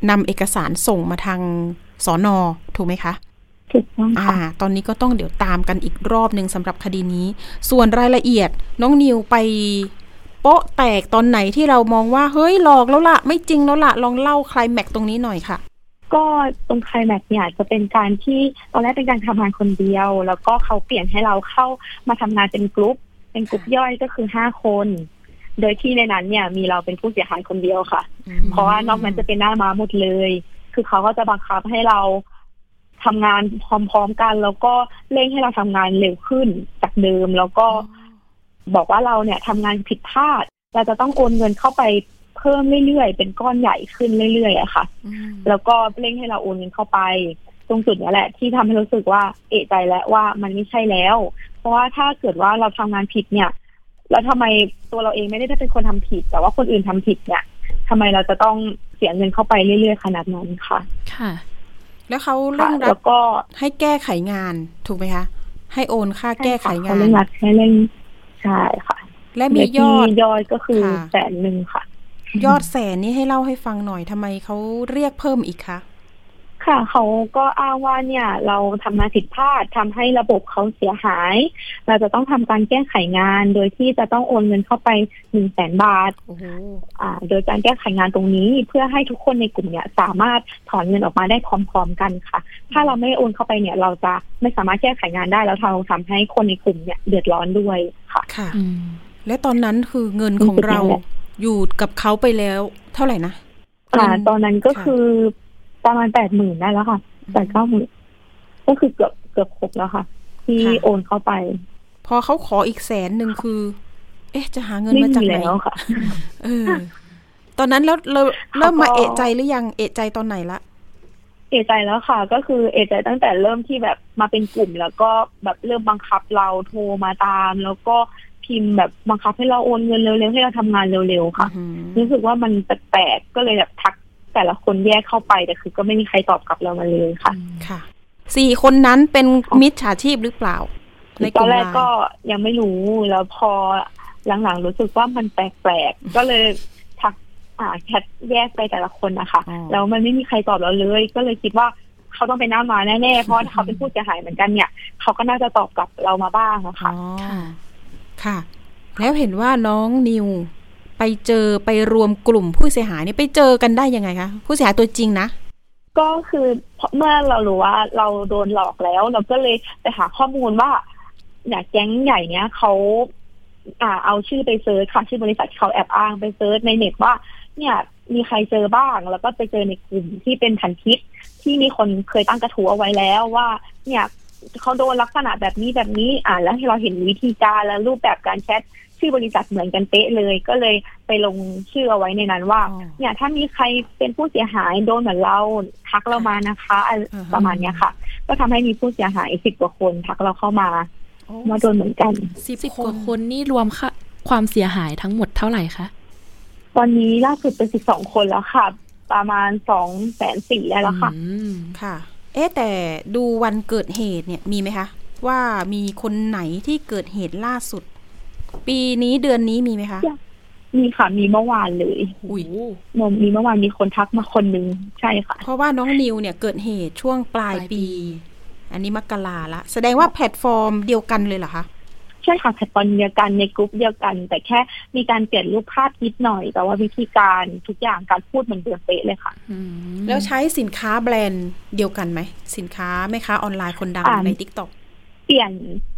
นำเอกสารส่งมาทางสอนอถูกไหมคะถูกต้องอ่าค่ะตอนนี้ก็ต้องเดี๋ยวตามกันอีกรอบหนึ่งสำหรับคดีนี้ ส่วนรายละเอียดน้องนิวไปโป๊ะแตกตอนไหนที่เรามองว่า เฮ้ยหลอกแล้วล่ะไม่จริงแล้วล่ะลองเล่าคลายแม็กตรงนี้หน่อยค่ะ ก็ตรงไคลแม็กซ์เนี่ยจะเป็นการที่ตอนแรกเป็นการทำงานคนเดียว แล้วก็เขาเปลี่ยนให้เราเข้ามาทำงานเป็นกลุ่ม เป็นกลุ่มย่อยก็คือห้าคน โดยที่ในนั้นเนี่ย มีเราเป็นผู้เสียหายคนเดียวค่ะ เพราะว่านอกนั้นจะเป็นหน้าม้าหมดเลย คือเขาก็จะบังคับให้เราทำงานพร้อมๆกัน แล้วก็เร่งให้เราทำงานเร็วขึ้นจากเดิมแล้วก็บอกว่าเราเนี่ยทำงานผิดพลาด เราจะต้องโอนเงินเข้าไปพิ่มเรื่อยๆเป็นก้อนใหญ่ขึ้นเรื่อยๆอะค่ะอืมแล้วก็เร่งให้เราโอนเงินเข้าไป ตรงจุดเนี้ยแหละ ที่ทำให้รู้สึกว่าเอะใจแล้วว่ามันไม่ใช่แล้วเพ ราะว่าถ้าเกิดว่าเราทำงานผิดเนี่ย แล้วทำไมตัวเราเองไม่ได้เป็นคนทำผิด แต่ว่าคนอื่นทำผิดเนี่ยทำไมเราจะต้องเสียเงินเข้าไปเรื่อยๆขนาดนั้นค่ะ ค่ะ แล้วเขาค่ะเร่งรัแล้ดวก็ให้แก้ไขงานถูกไหมคะ ให้โอนค่าแก้ไขงาเขานเร่งรัดให้เร่งใช่ค่ะ และมียอดยอดก็คือค่ะแสนหนึ่งค่ะ ยอดแสนนี้ให้เล่าให้ฟังหน่อยทำไมเขาเรียกเพิ่มอีกคะ ค่ะเขาก็อ้างว่าเนี่ย เราทำงานผิดพลาดทำให้ระบบเขาเสียหาย เราจะต้องทำการแก้ไขงาน โดยที่จะต้องโอนเงินเข้าไปหนึ่งแสนบาทโอ้โหอ่า โดยการแก้ไขงานตรงนี้ เพื่อให้ทุกคนในกลุ่มเนี่ย สามารถถอนเงินออกมาได้พร้อม ๆ กันค่ะ ถ้าเราไม่โอนเข้าไปเนี่ย เราจะไม่สามารถแก้ไขงานได้แล้วเราทำให้คนในกลุ่มเนี่ยเดือดร้อนด้วยค่ะค่ะอืมและตอนนั้นคือเงินของเรารู้สึกยังไงอยู่กับเขาไปแล้ว เท่าไหร่นะอ่าเงินตอนนั้นก็ค่ะคือ ประมาณแปดหมื่นได้แล้วค่ะแปดเก้าหมื่นก็คือเกือบเกือบครบแล้วค่ะ ที่ค่ะโอนเข้าไป พอเขาขออีกแสนหนึ่งคือ เอ๊ะ จะหาเงินไม่มาจากมีไหนแล้วค่ะเออ ตอนนั้นแล้วเราเริ่มมาเขาก็เอะใจหรือยังเอะใจตอนไหนละเอะใจแล้วค่ะ ก็คือเอะใจตั้งแต่เริ่มที่แบบมาเป็นกลุ่มแล้วก็แบบเริ่มบังคับเราโทรมาตาม แล้วก็พิมพ์แบบบังคับให้เราโอนเงินเร็วๆให้เราทำงานเร็วๆค่ะอือหือรู้สึกว่ามันแปลกๆก็เลยแบบทัก แต่ละคนแยกเข้าไปแต่คือ ก็ไม่มีใครตอบกลับเรามาเลยค่ะ ค่ะสี่คนนั้นเป็นมิจฉาชีพหรือเปล่าในกตอลุ่นมแรไลกน์ก็ยังไม่รู้แล้วพอหลังๆรู้สึกว่ามันแปลกๆก็เลยทักอ่าแชทแยกไปแต่ละคนนะคะแล้วมันไม่มีใครตอบเราเลย ก็เลยคิดว่าเขาต้องเป็นหน้ามาแน่ๆเพราะว่าถ้าเขาเป็นผู้เสียหายเหมือนกันเนี่ย เขาก็น่าจะตอบกลับเรามาบ้างนะคะอ๋อค่ะค่ะ แล้วเห็นว่าน้องนิว ไปเจอไปรวมกลุ่มผู้เสียหายนี่ไปเจอกันได้ยังไงคะผู้เสียหายตัวจริงนะก็คือเมื่อเรารู้ว่าเราโดนหลอกแล้ว เราก็เลยไปหาข้อมูลว่าเนี่ยแก๊งใหญ่เนี้ยเขาอ่าเอาชื่อไป search ค่ะชื่อบริษัทเขาแอบอ้างไป search ในเน็ตว่า เนี่ยมีใครเจอบ้าง แล้วก็ไปเจอในกลุ่มที่เป็นพันทิปที่มีคนเคยตั้งกระทู้เอาไว้แล้วว่า เนี่ยเขาโดนลักษณะแบบนี้แบบนี้อ่านแล้วให้เราเห็นวิธีการและรูปแบบการแชท ชื่อบริษัทเหมือนกันเป๊ะเลย ก็เลยไปลงชื่อเอาไว้ในนั้นว่าอ๋อเนี่ยถ้ามีใครเป็นผู้เสียหายโดนเหมือนเราทักเรามานะคะอะไรอ่าฮะประมาณเนี้ยค่ะ ก็ทำให้มีผู้เสียหายสิบกว่าคนทักเราเข้ามาว่าโดนเหมือนกันสิบสิบคกว่านคนนี่รวมค่าความเสียหายทั้งหมดเท่าไหร่คะตอนนี้ล่าสุดเป็นสิบสองคนแล้วค่ะ ประมาณสองแสนสี่ได้แล้วค่ะอืมค่ะ เอ๊ะแต่ดูวันเกิดเหตุเนี่ยมีไหมคะ ว่ามีคนไหนที่เกิดเหตุล่าสุด ปีนี้เดือนนี้มีไหมคะมีค่ะมีเมื่อวานเลยอุ้ยมีเมื่อวานมีคนทักมาคนนึงใช่ค่ะ เพราะว่าน้องนิวเนี่ยเกิดเหตุช่วงปลายปลายปีปี อันนี้มกราละ แสดงว่าแพลตฟอร์มเดียวกันเลยเหรอคะใช่ค่ะแพลตฟอร์มเดียวกันในกลุ่มเดียวกัน แต่แค่มีการเปลี่ยนรูปภาพนิดหน่อย แต่ว่าวิธีการทุกอย่างการพูดเหมือนเดิมเป๊ะเลยค่ะอืมแล้วใช้สินค้าแบรนด์เดียวกันไหมสินค้าแม่ค้าออนไลน์คนดังอ่าในทิกตอกเปลี่ยน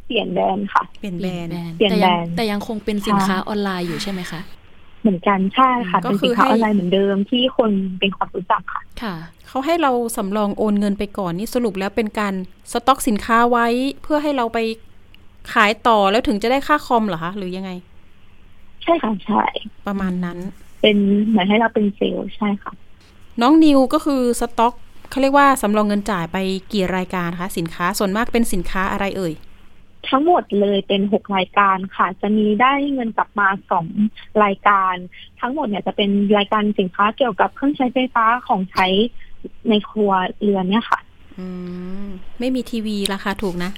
เปลี่ยนแบรนด์ค่ะ เปลี่ยนเปแบรลี่ยนนด์แบรนด์เปลี่ยนแต่แบรยังนด์แต่ยังคงเป็นสินค้าออนไลน์อยู่ใช่ไหมคะเหมือนกันใช่ค่ะก็เป็นคืสิอนค้าให้ออนไลน์เหมือนเดิมที่คนเป็นความรู้จักค่ะ ค่ะเขาให้เราสำรองโอนเงินไปก่อนนี่สรุปแล้วเป็นการสต็อกสินค้าไว้เพื่อให้เราไปขายต่อแล้วถึงจะได้ค่าคอมเหรอคะหรือยังไง ใช่ค่ะใช่ประมาณนั้น เป็นเหมือนให้เราเป็นเซลล์ใช่ค่ะ น้องนิวก็คือสต็อกเขาเรียกว่าสำรองเงินจ่ายไปกี่รายการคะสินค้าส่วนมากเป็นสินค้าอะไรเอ่ย ทั้งหมดเลยเป็นหกรายการค่ะ จะมีได้เงินกลับมาสองรายการ ทั้งหมดเนี่ยจะเป็นรายการสินค้าเกี่ยวกับเครื่องใช้ไฟฟ้าของใช้ในครัวเรือนเนี่ยค่ะ อืมไม่มีทีวีราคาถูกนะ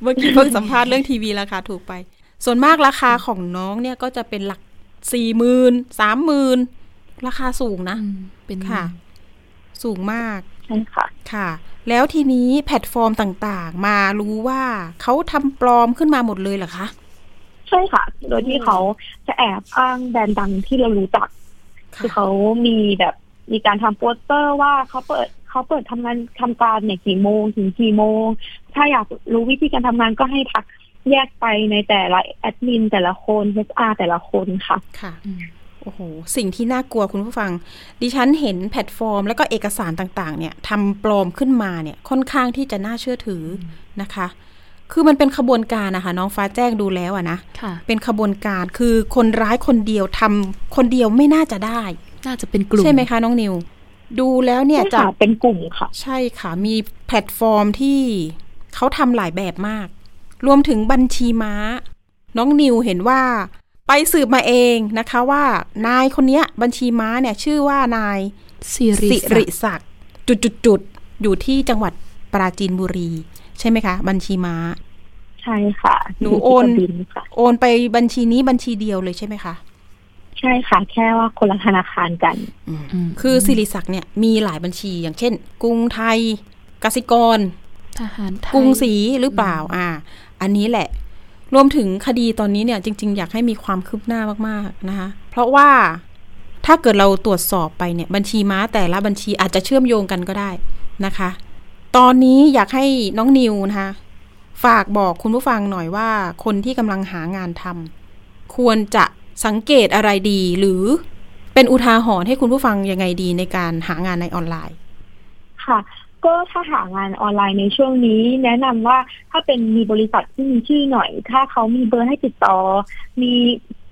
เมื่อกี้เพิ่งสัมภาษณ์เรื่องทีวีราคาถูกไป ส่วนมากราคาของน้องเนี่ยก็จะเป็นหลักสี่หมื่นสามหมื่นราคาสูงนะอืมเป็นค่ะ สูงมากใช่ค่ะ ค่ะ แล้วทีนี้แพลตฟอร์มต่างๆ มารู้ว่าเขาทำปลอมขึ้นมาหมดเลยเหรอคะ ใช่ค่ะ โดยที่เขาจะแอบอ้างแบรนด์ดังที่เรารู้จัก คือเขามีแบบมีการทำโปสเตอร์ว่าเขาเปิดเขาเปิดทำงานทำการเนี่ยกี่โมงถึงกี่โมง ถ้าอยากรู้วิธีการทำงานก็ให้ทักแยกไปในแต่ละแอดมินแต่ละคน HR แต่ละคนค่ะ ค่ะอืม โอ้โห สิ่งที่น่ากลัวคุณผู้ฟัง ดิฉันเห็นแพลตฟอร์ม แล้วก็เอกสารต่างๆ เนี่ยทำปลอมขึ้นมาเนี่ยค่อนข้างที่จะน่าเชื่อถือนะคะ คือมันเป็นขบวนการนะคะน้องฟ้าแจ้งดูแล้วอะนะค่ะเป็นขบวนการคือคนร้ายคนเดียวทำคนเดียวไม่น่าจะได้ น่าจะเป็นกลุ่มใช่ไหมคะน้องนิว ดูแล้วเนี่ยใช่จากค่ะเป็นกลุ่มค่ะ ใช่ค่ะ มีแพลตฟอร์มที่เขาทำหลายแบบมาก รวมถึงบัญชีม้า น้องนิวเห็นว่า ไปสืบมาเองนะคะว่านายคนเนี้ยบัญชีม้าเนี่ยชื่อว่านายสิริสิศัริกดิ์ศักดิ์จุดจุดจุดๆๆอยู่ที่จังหวัดปราจีนบุรี ใช่ไหมคะ บัญชีม้า ใช่ค่ะหนูยู่ที่โอนกระบินค่ะโอนไปบัญชีนี้บัญชีเดียวเลยใช่ไหมคะใช่ค่ะ แค่ว่าคนละธนาคารกันอืมคือสิริศักดิ์เนี่ยมีหลายบัญชีอย่างเช่น กรุงไทยกสิกรทหารไทยกรุงศรีหรือเปล่า อ่า อันนี้แหละ รวมถึงคดีตอนนี้เนี่ยจริง ๆ อยากให้มีความคืบหน้ามากๆนะคะ เพราะว่าถ้าเกิดเราตรวจสอบไปเนี่ยบัญชีม้าแต่ละบัญชีอาจจะเชื่อมโยงกันก็ได้นะคะ ตอนนี้อยากให้น้องนิวนะคะฝากบอกคุณผู้ฟังหน่อยว่า คนที่กำลังหางานทำควรจะสังเกตอะไรดีหรือเป็นอุทาหรณ์ให้คุณผู้ฟังยังไงดีในการหางานในออนไลน์ ค่ะ ก็ถ้าหางานออนไลน์ในช่วงนี้ แนะนำว่าถ้าเป็นมีบริษัทที่มีชื่อหน่อย ถ้าเขามีเบอร์ให้ติดต่อ มี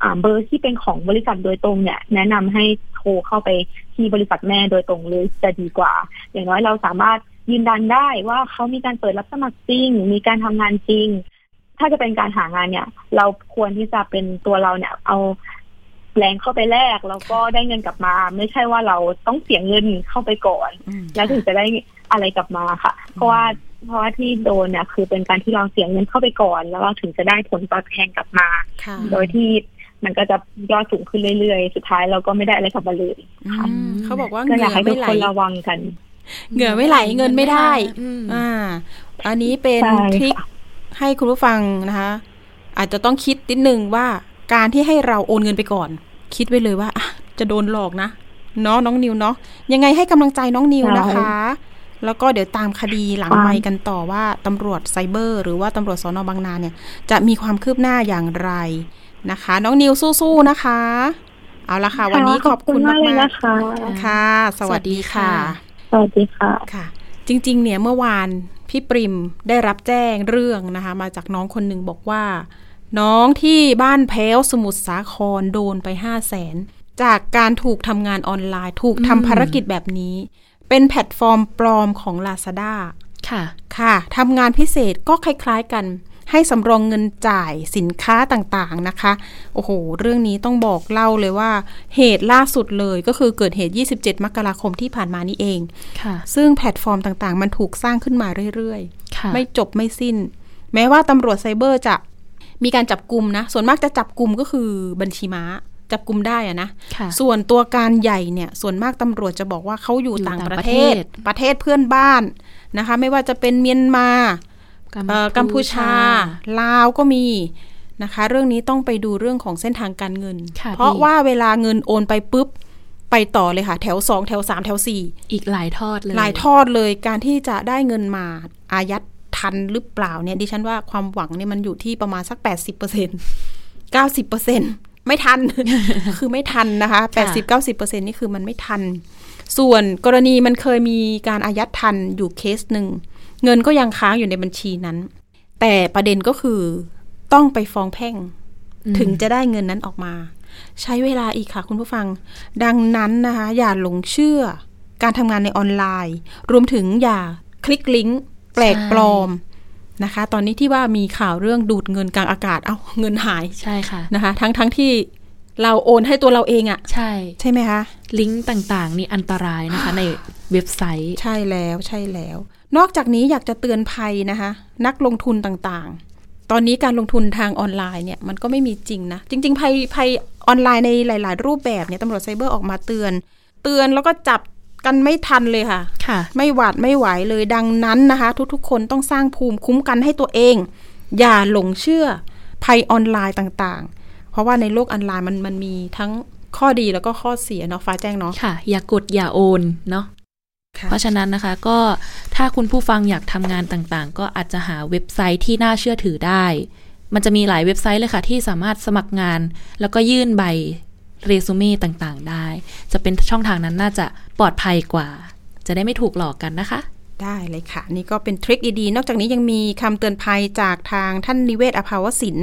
อ่าเบอร์ที่เป็นของบริษัทโดยตรงเนี่ย แนะนำให้โทรเข้าไปที่บริษัทแม่โดยตรงเลยจะดีกว่า อย่างน้อยเราสามารถยืนยันได้ว่าเขามีการเปิดรับสมัครจริง มีการทำงานจริง ถ้าจะเป็นการหางานเนี่ย เราควรที่จะเป็นตัวเราเนี่ยเอา แรงเข้าไปแลกแล้วก็ได้เงินกลับมา ไม่ใช่ว่าเราต้องเสียเงินเข้าไปก่อน แล้วถึงจะได้อะไรกลับมาค่ะ เพราะว่าเพราะว่าที่โดนเนี่ยคือเป็นการที่เราเสียเงินเข้าไปก่อน แล้วเราถึงจะได้ผลตอบแทนกลับมาค่ะโดยที่มันก็จะยอดสูงขึ้นเรื่อยๆ สุดท้ายเราก็ไม่ได้อะไรกลับมาเลยค่ะอืมเขาบอกว่าเหก็งื่อยากอให้ทุไม่กไหลคนระวังกันเหงื่อไม่ไหลเงินไม่ได้อืมอ่า อันนี้เป็นใช่ทริคค่ะให้คุณผู้ฟังนะคะ อาจจะต้องคิดนิดนึงว่า การที่ให้เราโอนเงินไปก่อน คิดไว้เลยว่าอะจะโดนหลอกนะเนาะน้องนิวเนาะยังไงให้กำลังใจน้องนิวนะคะ แล้วก็เดี๋ยวตามคดีหลังไมค์กันต่อว่าตำรวจไซเบอร์ หรือว่าตำรวจสอนอบางนาเนี่ย จะมีความคืบหน้าอย่างไรนะคะ น้องนิวสู้ๆนะคะ เอาละค่ะ วันนี้ขอบคุณมากเลยๆนะคะค่ะ สวัสดีค่ะ สวัสดีค่ะค่ะ จริง ๆ เนี่ยเมื่อวานพี่ปริมได้รับแจ้งเรื่องนะคะ มาจากน้องคนหนึ่งบอกว่า น้องที่บ้านแพ้วสมุทรสาครโดนไปห้าแสนจากการถูกทำงานออนไลน์ ถูกอืมทำภารกิจแบบนี้ เป็นแพลตฟอร์มปลอมของ Lazada ค่ะ ค่ะทำงานพิเศษก็คล้ายๆกัน ให้สำรองเงินจ่ายสินค้าต่างๆนะคะ โอ้โห เรื่องนี้ต้องบอกเล่าเลยว่า เหตุล่าสุดเลยก็คือเกิดเหตุ 27 มกราคมที่ผ่านมานี้เองค่ะ ซึ่งแพลตฟอร์มต่างๆ มันถูกสร้างขึ้นมาเรื่อยค่ะๆไม่จบไม่สิ้น แม้ว่าตำรวจไซเบอร์จะ มีการจับกลุ่มนะ ส่วนมากจะจับกลุ่มก็คือบัญชีม้าจับกลุ่มได้อะนะค่ะส่วนตัวการใหญ่เนี่ย ส่วนมากตำรวจจะบอกว่าเขาอยู่อยู่ต่างต่างประประเทเทศศประเทศเพื่อนบ้านนะคะ ไม่ว่าจะเป็นเมียนมาเอ่อกัมพูชา ลาวก็มีนะคะ เรื่องนี้ต้องไปดูเรื่องของเส้นทางการเงินค่ะเพราะพี่ว่าเวลาเงินโอนไปปุ๊บไปต่อเลยค่ะ แถวสองแถวสามแถวสี่อีกหลายทอดเลย หลายทอดเลยการที่จะได้เงินมาอายัด ทันหรือเปล่าเนี่ยดิฉันว่าความหวังเนี่ยมันอยู่ที่ประมาณสัก 80เปอร์เซ็นเก้าสิบเปอร์เซ็นไม่ทัน คือไม่ทันนะคะแปดสิบเก้าสิบเปอร์เซ็นนี่คือมันไม่ทัน ส่วนกรณีมันเคยมีการอายัดทันอยู่เคสหนึ่ง เงินก็ยังค้างอยู่ในบัญชีนั้น แต่ประเด็นก็คือต้องไปฟ้องแพ่งอืมถึงจะได้เงินนั้นออกมา ใช้เวลาอีกค่ะคุณผู้ฟัง ดังนั้นนะคะ อย่าหลงเชื่อการทำงานในออนไลน์ รวมถึงอย่าคลิกลิงก์ แปลกปลอมนะคะ ตอนนี้ที่ว่ามีข่าวเรื่องดูดเงินกลางอากาศ เอาเงินหายใช่ค่ะนะคะ ทั้งทั้งที่เราโอนให้ตัวเราเองอะใช่ ใช่ไหมคะ ลิงก์ต่างๆ นี่อันตรายนะคะ ในเว็บไซต์ ใช่แล้วใช่แล้ว นอกจากนี้อยากจะเตือนภัยนะคะ นักลงทุนต่างๆ ตอนนี้การลงทุนทางออนไลน์เนี่ยมันก็ไม่มีจริงนะ จริง ๆ ภัยภัยออนไลน์ในหลาย ๆ รูปแบบเนี่ยตำรวจไซเบอร์ออกมาเตือน เตือนแล้วก็จับ กันไม่ทันเลยค่ะค่ะ ไม่หวาดไม่ไหวเลยดังนั้นนะคะ ทุกๆ คนต้องสร้างภูมิคุ้มกันให้ตัวเอง อย่าหลงเชื่อภัยออนไลน์ต่างๆ เพราะว่าในโลกออนไลน์มันมันมีทั้งข้อดีแล้วก็ข้อเสียเนาะฟ้าแจ้งเนาะค่ะ อย่ากดอย่าโอนเนาะเพราะฉะนั้นนะคะก็ถ้าคุณผู้ฟังอยากทำงานต่างๆ ก็อาจจะหาเว็บไซต์ที่น่าเชื่อถือได้ มันจะมีหลายเว็บไซต์เลยค่ะ ที่สามารถสมัครงาน แล้วก็ยื่นใบ เรซูเม่ต่างๆ ได้ จะเป็นช่องทางนั้นน่าจะปลอดภัยกว่า จะได้ไม่ถูกหลอกกันนะคะ ได้เลยค่ะ นี่ก็เป็นทริคดีๆ นอกจากนี้ยังมีคำเตือนภัยจากทางท่านนิเวศอภาวสิน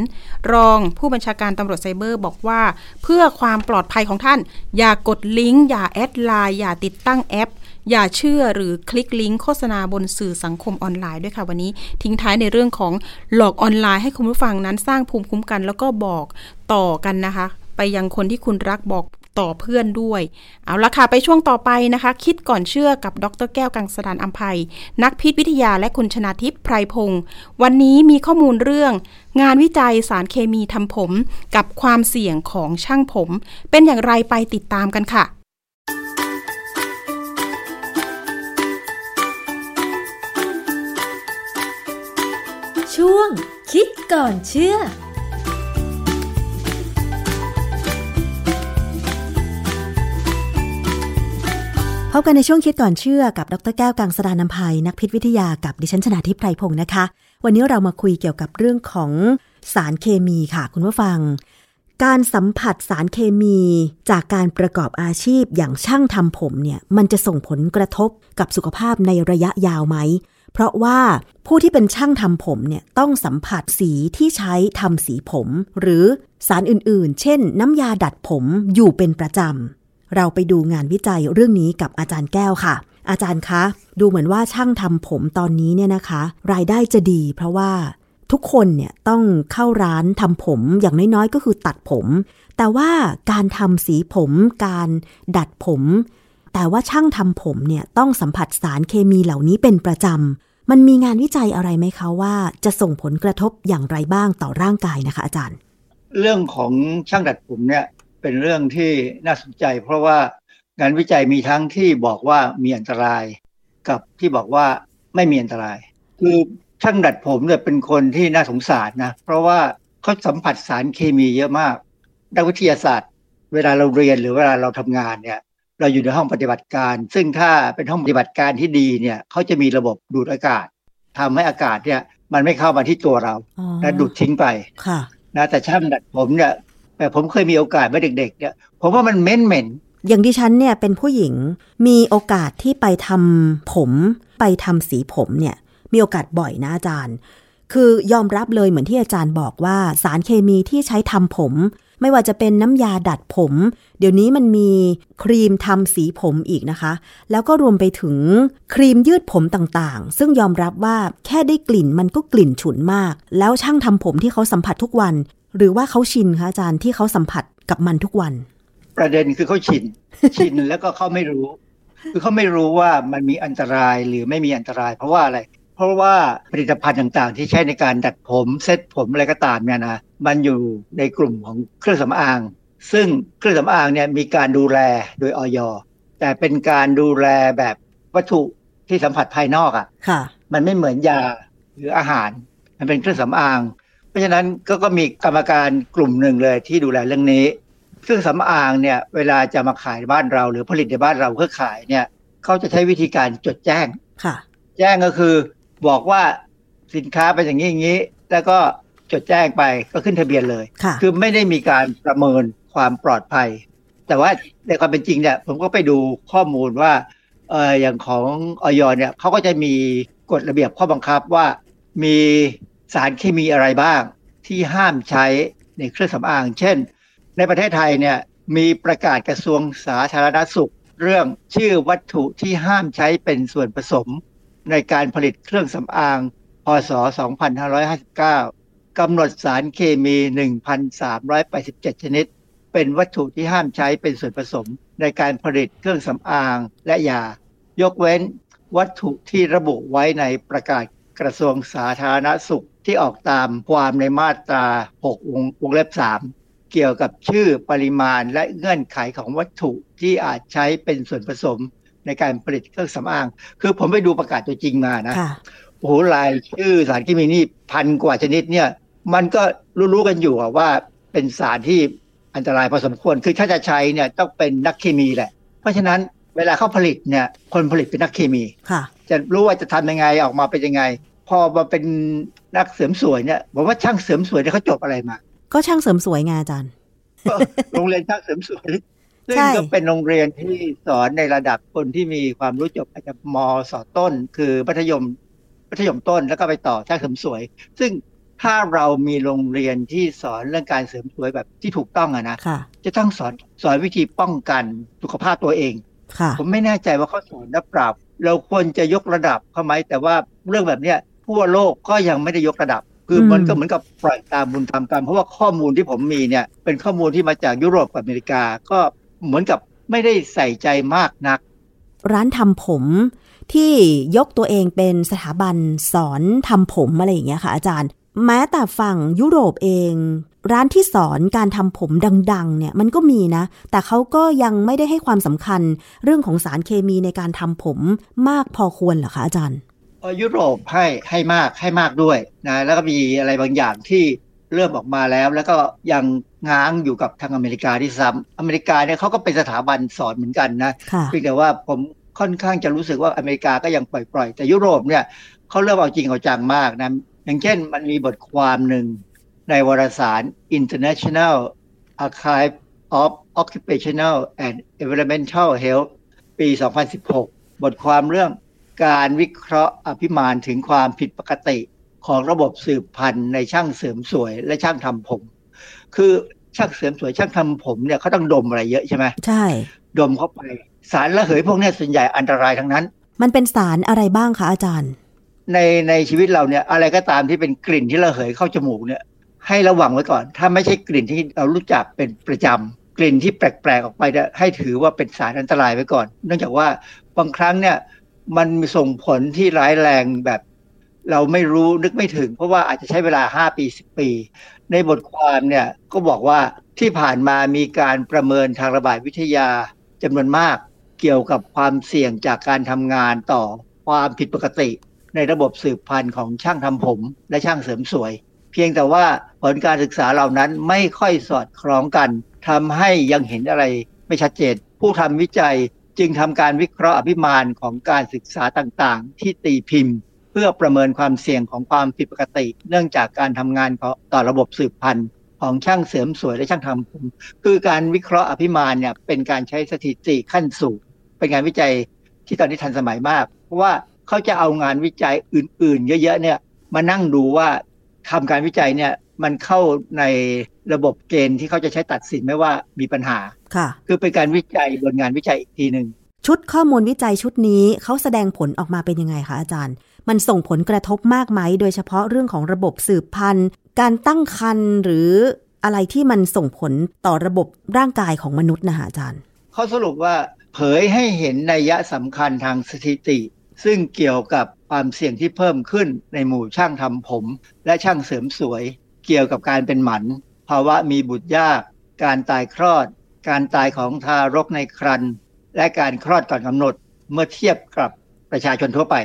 รองผู้บัญชาการตำรวจไซเบอร์บอกว่า เพื่อความปลอดภัยของท่าน อย่ากดลิงก์อย่าแอดไลน์อย่าติดตั้งแอปอย่าเชื่อหรือคลิกลิงก์โฆษณาบนสื่อสังคมออนไลน์ด้วยค่ะ วันนี้ทิ้งท้ายในเรื่องของหลอกออนไลน์ให้คุณผู้ฟังนั้นสร้างภูมิคุ้มกัน แล้วก็บอกต่อกันนะคะ ไปยังคนที่คุณรักบอกต่อเพื่อนด้วย เอาละค่ะ ไปช่วงต่อไปนะคะ คิดก่อนเชื่อกับดรแก้วกังสดานอัมภัย นักพิษวิทยาและคุณชนาทิพย์ไพรพงศ์วันนี้มีข้อมูลเรื่อง งานวิจัยสารเคมีทำผม กับความเสี่ยงของช่างผม เป็นอย่างไรไปติดตามกันค่ะช่วงคิดก่อนเชื่อ พบกันในช่วงคิดก่อนเชื่อกับดรแก้วกังสดานนภัยนักพิษวิทยากับดิฉันชนาทิพย์ไพรพงศ์นะคะ วันนี้เรามาคุยเกี่ยวกับเรื่องของสารเคมีค่ะ คุณผู้ฟัง การสัมผัสสารเคมีจากการประกอบอาชีพอย่างช่างทำผมเนี่ยมันจะส่งผลกระทบกับสุขภาพในระยะยาวไหม เพราะว่าผู้ที่เป็นช่างทำผมเนี่ยต้องสัมผัสสีที่ใช้ทำสีผม หรือสารอื่นๆ เช่น น้ำยาดัดผมอยู่เป็นประจำ เราไปดูงานวิจัยเรื่องนี้กับอาจารย์แก้วค่ะ อาจารย์คะ ดูเหมือนว่าช่างทำผมตอนนี้เนี่ยนะคะ รายได้จะดี เพราะว่าทุกคนเนี่ยต้องเข้าร้านทำผมอย่างน้อยๆ ก็คือตัดผม แต่ว่าการทำสีผม การดัดผม แต่ว่าช่างทำผมเนี่ยต้องสัมผัสสารเคมีเหล่านี้เป็นประจำ มันมีงานวิจัยอะไรไหมคะว่า จะส่งผลกระทบอย่างไรบ้างต่อร่างกายนะคะอาจารย์ เรื่องของช่างดัดผมเนี่ย เป็นเรื่องที่น่าสนใจ เพราะว่างานวิจัยมีทั้งที่บอกว่ามีอันตราย กับที่บอกว่าไม่มีอันตราย คือช่างดัดผมเนี่ยเป็นคนที่น่าสงสารนะ เพราะว่าเขาสัมผัสสารเคมีเยอะมากนักวิทยาศาสตร์ เวลาเราเรียนหรือเวลาเราทำงานเนี่ยเราอยู่ในห้องปฏิบัติการ ซึ่งถ้าเป็นห้องปฏิบัติการที่ดีเนี่ยเขาจะมีระบบดูดอากาศทำให้อากาศเนี่ยมันไม่เข้ามาที่ตัวเราอ๋อและดูดทิ้งไปค่ะนะแต่ช่างดัดผมเนี่ย แต่ผมเคยมีโอกาสเมื่อเด็กๆเนี่ยผมว่ามันเหม็นเหม็นอย่างดิฉันเนี่ยเป็นผู้หญิงมีโอกาสที่ไปทำผม ไปทำสีผมเนี่ย มีโอกาสบ่อยนะอาจารย์ คือยอมรับเลยเหมือนที่อาจารย์บอกว่าสารเคมีที่ใช้ทำผม ไม่ว่าจะเป็นน้ำยาดัดผม เดี๋ยวนี้มันมีครีมทำสีผมอีกนะคะ แล้วก็รวมไปถึงครีมยืดผมต่างๆ ซึ่งยอมรับว่าแค่ได้กลิ่นมันก็กลิ่นฉุนมาก แล้วช่างทำผมที่เขาสัมผัสทุกวัน หรือว่าเขาชินคะอาจารย์ที่เขาสัมผัสกับมันทุกวันๆประเด็นคือเขาชิน ชินแล้วก็เขาไม่รู้ คือเขาไม่รู้ว่ามันมีอันตรายหรือไม่มีอันตราย เพราะว่าอะไร เพราะว่าผลิตภัณฑ์ต่างๆ ที่ใช้ในการดัดผมเซ็ตผมอะไรก็ตามเนี่ยนะมันอยู่ในกลุ่มของเครื่องสำอาง ซึ่งเครื่องสำอางเนี่ยมีการดูแลโดยออยแต่เป็นการดูแลแบบวัตถุที่สัมผัสภายนอกอะ่ะค่ะมันไม่เหมือนยาหรืออาหาร มันเป็นเครื่องสำอางเพ ราะฉะนั้นก็ก็มีกรรมการกลุ่มหนึ่งเลยที่ดูแลเรื่องนี้เครื่องสำอางเนี่ยเวลาจะมาขายบ้านเรา หรือผลิตในบ้านเราเพื่อขายเนี่ยเขาจะใช้วิธีการจดแจ้งค่ะ แจ้งก็คือบอกว่าสินค้าเป็นอย่างนี้อย่างนี้ แล้วก็จดแจ้งไปก็ขึ้นทะเบียนเลยค่ะคือไม่ได้มีการประเมินความปลอดภัย แต่ว่าในความเป็นจริงเนี่ยผมก็ไปดูข้อมูลว่าเอออย่างของออยเนี่ยเขาก็จะมีกฎระเบียบข้อบังคับว่ามี สารเคมีอะไรบ้างที่ห้ามใช้ในเครื่องสำอาง เช่น ในประเทศไทยเนี่ยมีประกาศกระทรวงสาธารณสุข เรื่องชื่อวัตถุที่ห้ามใช้เป็นส่วนผสม ในการผลิตเครื่องสำอาง พศ 2559กำหนดสารเคมี 1,387 ชนิด เป็นวัตถุที่ห้ามใช้เป็นส่วนผสม ในการผลิตเครื่องสำอางและยา ยกเว้นวัตถุที่ระบุไว้ในประกาศ กระทรวงสาธารณสุขที่ออกตามความในมาตรา6วงวงเล็บ 3 เกี่ยวกับชื่อปริมาณและเงื่อนไขของวัตถุที่อาจใช้เป็นส่วนผสมในการผลิตเครื่องสำอาง คือผมไปดูประกาศตัวจริงมานะค่ะโอ้โหรายชื่อสารเคมีนี่พันกว่าชนิดเนี่ย มันก็รู้ๆกันอยู่อะว่าเป็นสารที่อันตรายพอสมควร คือถ้าจะใช้เนี่ยต้องเป็นนักเคมีแหละ เพราะฉะนั้นเวลาเขาผลิตเนี่ย คนผลิตเป็นนักเคมีค่ะ จะรู้ว่าจะทำยังไงออกมาเป็นยังไง พอมาเป็นนักเสริมสวยเนี่ยผมว่าช่างเสริมสวยเนี่ยเขาจบอะไรมา ก็ช่างเสริมสวยไงอาจารย์โรงเรียนช่างเสริมสวยซึ่งใช่ก็เป็นโรงเรียนที่สอนในระดับคนที่มีความรู้จบอาจจะมสอต้น คือมัธยมมัธยมต้นแล้วก็ไปต่อช่างเสริมสวย ซึ่งถ้าเรามีโรงเรียนที่สอนเรื่องการเสริมสวยแบบที่ถูกต้องอะนะค่ะจะต้องสอนสอนวิธีป้องกันสุขภาพตัวเองค่ะผมไม่แน่ใจว่าเขาสอนหรือเปล่า เราควรจะยกระดับเขาไหมแต่ว่าเรื่องแบบเนี้ยทั่วโลกก็ยังไม่ได้ยกระดับ คือมันก็เหมือนกับปล่อยตามบุญตามกรรมเพราะว่าข้อมูลที่ผมมีเนี่ยเป็นข้อมูลที่มาจากยุโรปกับอเมริกา ก็เหมือนกับไม่ได้ใส่ใจมากนัก ร้านทำผมที่ยกตัวเองเป็นสถาบันสอนทำผมอะไรอย่างเงี้ยค่ะอาจารย์ แม้แต่ฝั่งยุโรปเอง ร้านที่สอนการทำผมดัง ๆ เนี่ยมันก็มีนะ แต่เขาก็ยังไม่ได้ให้ความสำคัญ เรื่องของสารเคมีในการทำผมมากพอควรเหรอคะอาจารย์เอ่อยุโรปให้ให้มากให้มากด้วยนะแล้วก็มีอะไรบางอย่างที่เริ่มออกมาแล้ว แล้วก็ยังง้างอยู่กับทางอเมริกาที่ซ้ำอเมริกาเนี่ยเขาก็เป็นสถาบันสอนเหมือนกันนะค่ะเพียงแต่ว่าผมค่อนข้างจะรู้สึกว่าอเมริกาก็ยังปล่อยๆ แต่ยุโรปเนี่ยเขาเริ่มเอาจริงเอาจังมากนะ อย่างเช่นมันมีบทความหนึ่งในวารสาร International Archive of Occupational and Environmental Health ปี 2016 บทความเรื่องการวิเคราะห์อภิมานถึงความผิดปกติของระบบสืบพันธุ์ในช่างเสริมสวยและช่างทำผม คือช่างเสริมสวยช่างทำผมเนี่ยเขาต้องดมอะไรเยอะใช่ไหมใช่ ดมเข้าไป สารระเหยพวกเนี้ยส่วนใหญ่อันตรายทั้งนั้น มันเป็นสารอะไรบ้างคะอาจารย์ ในในชีวิตเราเนี่ย อะไรก็ตามที่เป็นกลิ่นที่เระเหยเข้าจมูกเนี่ย ให้ระวังไว้ก่อน ถ้าไม่ใช่กลิ่นที่เรารู้จักเป็นประจำกลิ่นที่แปลกๆออกไปเนี่ยให้ถือว่าเป็นสารอันตรายไว้ก่อน เนื่องจากว่าบางครั้งเนี่ย มันมีส่งผลที่ร้ายแรงแบบเราไม่รู้นึกไม่ถึง เพราะว่าอาจจะใช้เวลา 5 ปี 10 ปี ในบทความเนี่ยก็บอกว่าที่ผ่านมามีการประเมินทางระบาดวิทยาจำนวนมาก เกี่ยวกับความเสี่ยงจากการทำงานต่อความผิดปกติ ในระบบสืบพันธุ์ของช่างทำผม และช่างเสริมสวย เพียงแต่ว่าผลการศึกษาเหล่านั้นไม่ค่อยสอดคล้องกันทำให้ยังเห็นอะไรไม่ชัดเจน ผู้ทำวิจัยจึงทำการวิเคราะห์อภิมานของการศึกษาต่างๆ ที่ตีพิมพ์ เพื่อประเมินความเสี่ยงของความผิดปกติ เนื่องจากการทำงานของต่อระบบสืบพันธุ์ของช่างเสริมสวยและช่างทำผม คือการวิเคราะห์อภิมานเนี่ยเป็นการใช้สถิติขั้นสูง เป็นงานวิจัยที่ตอนนี้ทันสมัยมาก เพราะว่า เขาจะเอางานวิจัยอื่น ๆ เยอะๆเนี่ยมานั่งดูว่าทำการวิจัยเนี่ยมันเข้าในระบบเกณฑ์ที่เขาจะใช้ตัดสินไหม่ว่ามีปัญหาค่ะ คือเป็นการวิจัยบนงานวิจัยอีกทีหนึ่งชุดข้อมูลวิจัยชุดนี้เขาแสดงผลออกมาเป็นยังไงคะอาจารย์ มันส่งผลกระทบมากไหม โดยเฉพาะเรื่องของระบบสืบพันธุ์ การตั้งครรภ์หรืออะไรที่มันส่งผลต่อระบบร่างกายของมนุษย์นะคะอาจารย์เขาสรุปว่าเผยให้เห็นนัยยะสำคัญทางสถิติ ซึ่งเกี่ยวกับความเสี่ยงที่เพิ่มขึ้นในหมู่ช่างทำผม และช่างเสริมสวย เกี่ยวกับการเป็นหมัน ภาวะมีบุตรยาก การตายคลอด การตายของทารกในครรภ์และการคลอดก่อนกำหนดเมื่อเทียบกับประชาชนทั่วไป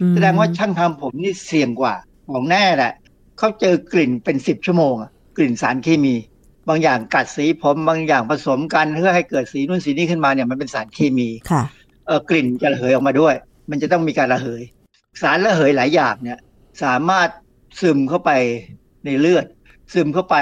อืมแสดงว่าช่างทำผมนี่เสี่ยงกว่าของแน่แหละเขาเจอกลิ่นเป็นสิบชั่วโมงอะกลิ่นสารเคมี บางอย่างกัดสีผมบางอย่างผสมกันเพื่อให้เกิดสีนู่นสีนี้ขึ้นมาเนี่ยมันเป็นสารเคมีค่ะเออกลิ่นจะระเหยออกมาด้วย มันจะต้องมีการระเหย สารระเหยหลายอย่างเนี่ย สามารถซึมเข้าไปในเลือด ซึมเข้าไป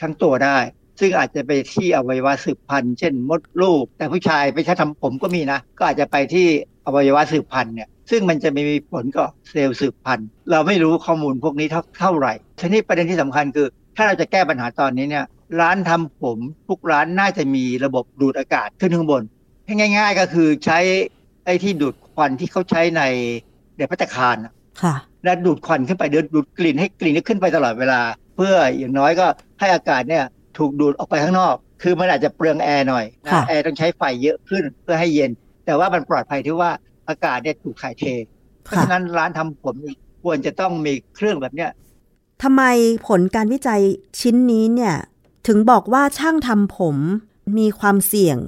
ทั้งตัวได้ ซึ่งอาจจะไปที่อวัยวะสืบพันธุ์เช่นมดลูก แต่ผู้ชายไปใช้ทำผมก็มีนะ ก็อาจจะไปที่อวัยวะสืบพันธุ์เนี่ยซึ่งมันจะไม่มีผลกับเซลล์สืบพันธุ์ เราไม่รู้ข้อมูลพวกนี้เท่าเท่าไหร่ทีนี้ประเด็นที่สำคัญคือ ถ้าเราจะแก้ปัญหาตอนนี้เนี่ยร้านทำผมทุกร้านน่าจะมีระบบดูดอากาศขึ้นข้างบนให้ง่าย ๆ ก็คือใช้ไอ้ที่ดูด ควันที่เขาใช้ในเด็กพัตตาคารน่ะค่ะ และดูดควันขึ้นไปเดินดูดกลิ่นให้กลิ่นนี้ขึ้นไปตลอดเวลา เพื่ออย่างน้อยก็ให้อากาศเนี่ยถูกดูดออกไปข้างนอก คือมันอาจจะเปลืองแอร์หน่อยนะค่ะแอร์ต้องใช้ไฟเยอะขึ้นเพื่อให้เย็น แต่ว่ามันปลอดภัยที่ว่าอากาศเนี่ยถูกถ่ายเท เพราะค่ะฉะนั้นร้านทำผมนี่ควรจะต้องมีเครื่องแบบเนี้ยทำไมผลการวิจัยชิ้นนี้เนี่ย ถึงบอกว่าช่างทำผมมีความเสี่ยง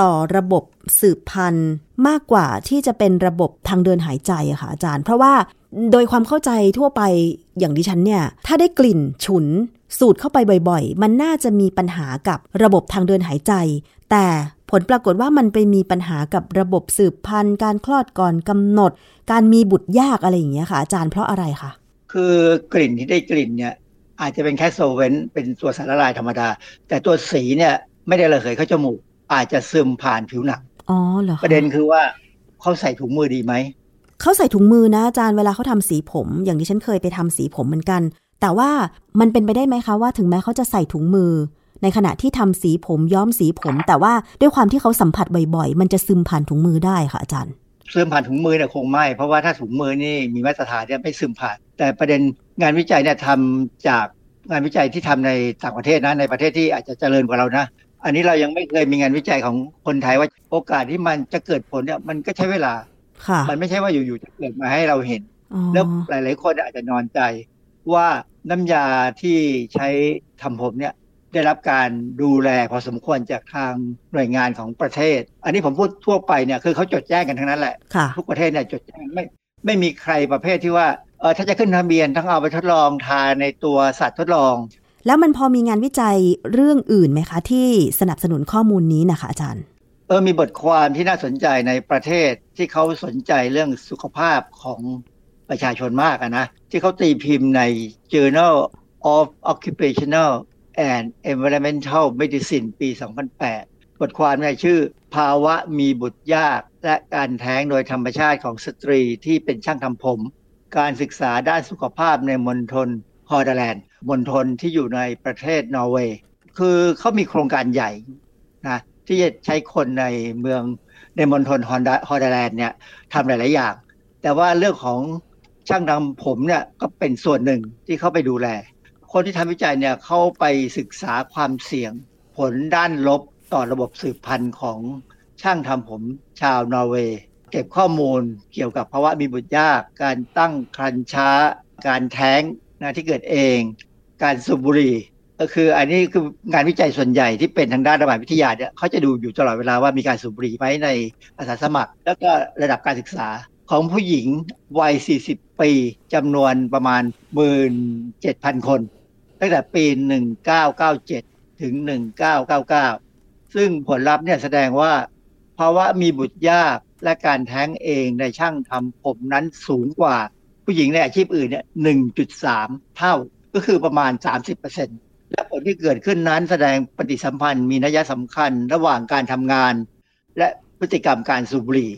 ต่อระบบสืบพันธุ์มากกว่าที่จะเป็นระบบทางเดินหายใจอะค่ะอาจารย์ เพราะว่าโดยความเข้าใจทั่วไปอย่างดิฉันเนี่ย ถ้าได้กลิ่นฉุน สูดเข้าไปบ่อยๆ มันน่าจะมีปัญหากับระบบทางเดินหายใจ แต่ผลปรากฏว่ามันไปมีปัญหากับระบบสืบพันธุ์ การคลอดก่อนกำหนด การมีบุตรยากอะไรอย่างเงี้ยค่ะ อาจารย์เพราะอะไรคะคือกลิ่นที่ได้กลิ่นเนี่ยอาจจะเป็นแค่โซเวนเป็นตัวสารละลายธรรมดา แต่ตัวสีเนี่ยไม่ได้ระเหยเข้าจมูก อาจจะซึมผ่านผิวหนังอ๋อเหรอคประเด็นคือว่าเขาใส่ถุงมือดีไหมเขาใส่ถุงมือนะอาจารย์เวลาเขาทำสีผม อย่างที่ฉันเคยไปทำสีผมเหมือนกัน แต่ว่ามันเป็นไปได้ไหมคะว่าถึงแม้เขาจะใส่ถุงมือ ในขณะที่ทำสีผมย้อมสีผม แต่ว่าด้วยความที่เขาสัมผัสบ่อยๆ มันจะซึมผ่านถุงมือได้ค่ะอาจารย์ซึมผ่านถุงมือเนี่ยคงไม่ เพราะว่าถ้าถุงมือนี่มีมาตรฐานเนี่ยไม่ซึมผ่าน แต่ประเด็นงานวิจัยเนี่ยทำจากงานวิจัยที่ทำในต่างประเทศนะในประเทศที่อาจจะเจริญกว่าเรานะ อันนี้เรายังไม่เคยมีงานวิจัยของคนไทยว่าโอกาสที่มันจะเกิดผลเนี่ยมันก็ใช้เวลาค่ะมันไม่ใช่ว่าอยู่ๆจะเกิดมาให้เราเห็นอ๋อแล้วหลาย ๆ คนอาจจะนอนใจ ว่าน้ำยาที่ใช้ทำผมเนี่ยได้รับการดูแลพอสมควรจากทางหน่วยงานของประเทศ อันนี้ผมพูดทั่วไปเนี่ยคือเขาจดแจ้งกันทั้งนั้นแหละค่ะทุกประเทศเนี่ยจดแจ้งไม่ไม่มีใครประเภทที่ว่าเออถ้าจะขึ้นทะเบียนต้องเอาไปทดลองทาในตัวสัตว์ทดลอง แล้วมันพอมีงานวิจัยเรื่องอื่นไหมคะ ที่สนับสนุนข้อมูลนี้นะคะอาจารย์ เออมีบทความที่น่าสนใจในประเทศที่เขาสนใจเรื่องสุขภาพของประชาชนมากนะ ที่เขาตีพิมพ์ใน Journal of Occupational and Environmental Medicine ปี 2008 บทความเนี่ยชื่อ ภาวะมีบุตรยาก และการแท้งโดยธรรมชาติของสตรีที่เป็นช่างทำผม การศึกษาด้านสุขภาพในมณฑล ฮอร์ดาแลนด์มณฑลที่อยู่ในประเทศนอร์เวย์คือเขามีโครงการใหญ่นะที่จะใช้คนในเมืองในมณฑลฮอร์ดแลนด์เนี่ยทำหลาย ๆ อย่าง แต่ว่าเรื่องของช่างทำผมเนี่ยก็เป็นส่วนหนึ่งที่เขาไปดูแล คนที่ทำวิจัยเนี่ยเข้าไปศึกษาความเสี่ยง ผลด้านลบต่อระบบสืบพันธุ์ของช่างทำผมชาวนอร์เวย์เก็บข้อมูลเกี่ยวกับภาวะมีบุตรยาก การตั้งครรภ์ช้า การแท้ง นะที่เกิดเองการสูบบุหรี่ก็คืออันนี้คืองานวิจัยส่วนใหญ่ที่เป็นทางด้านระบาดวิทยาเนี่ยเขาจะดูอยู่ตลอดเวลาว่ามีการสูบบุหรี่ไหมในอาสาสมัคร แล้วก็ระดับการศึกษาของผู้หญิงวัย 40 ปีจำนวนประมาณ 17,000 คน ตั้งแต่ปี 1997 ถึง 1999 ซึ่งผลลัพธ์เนี่ยแสดงว่าภาวะมีบุตรยากและการแท้งเองในช่างทำผมนั้นสูงกว่า ผู้หญิงในอาชีพอื่นเนี่ย1.3เท่าก็คือประมาณ30%และผลที่เกิดขึ้นนั้นแสดงปฏิสัมพันธ์มีนัยสำคัญระหว่างการทำงาน และพฤติกรรมการสูบบุหรี่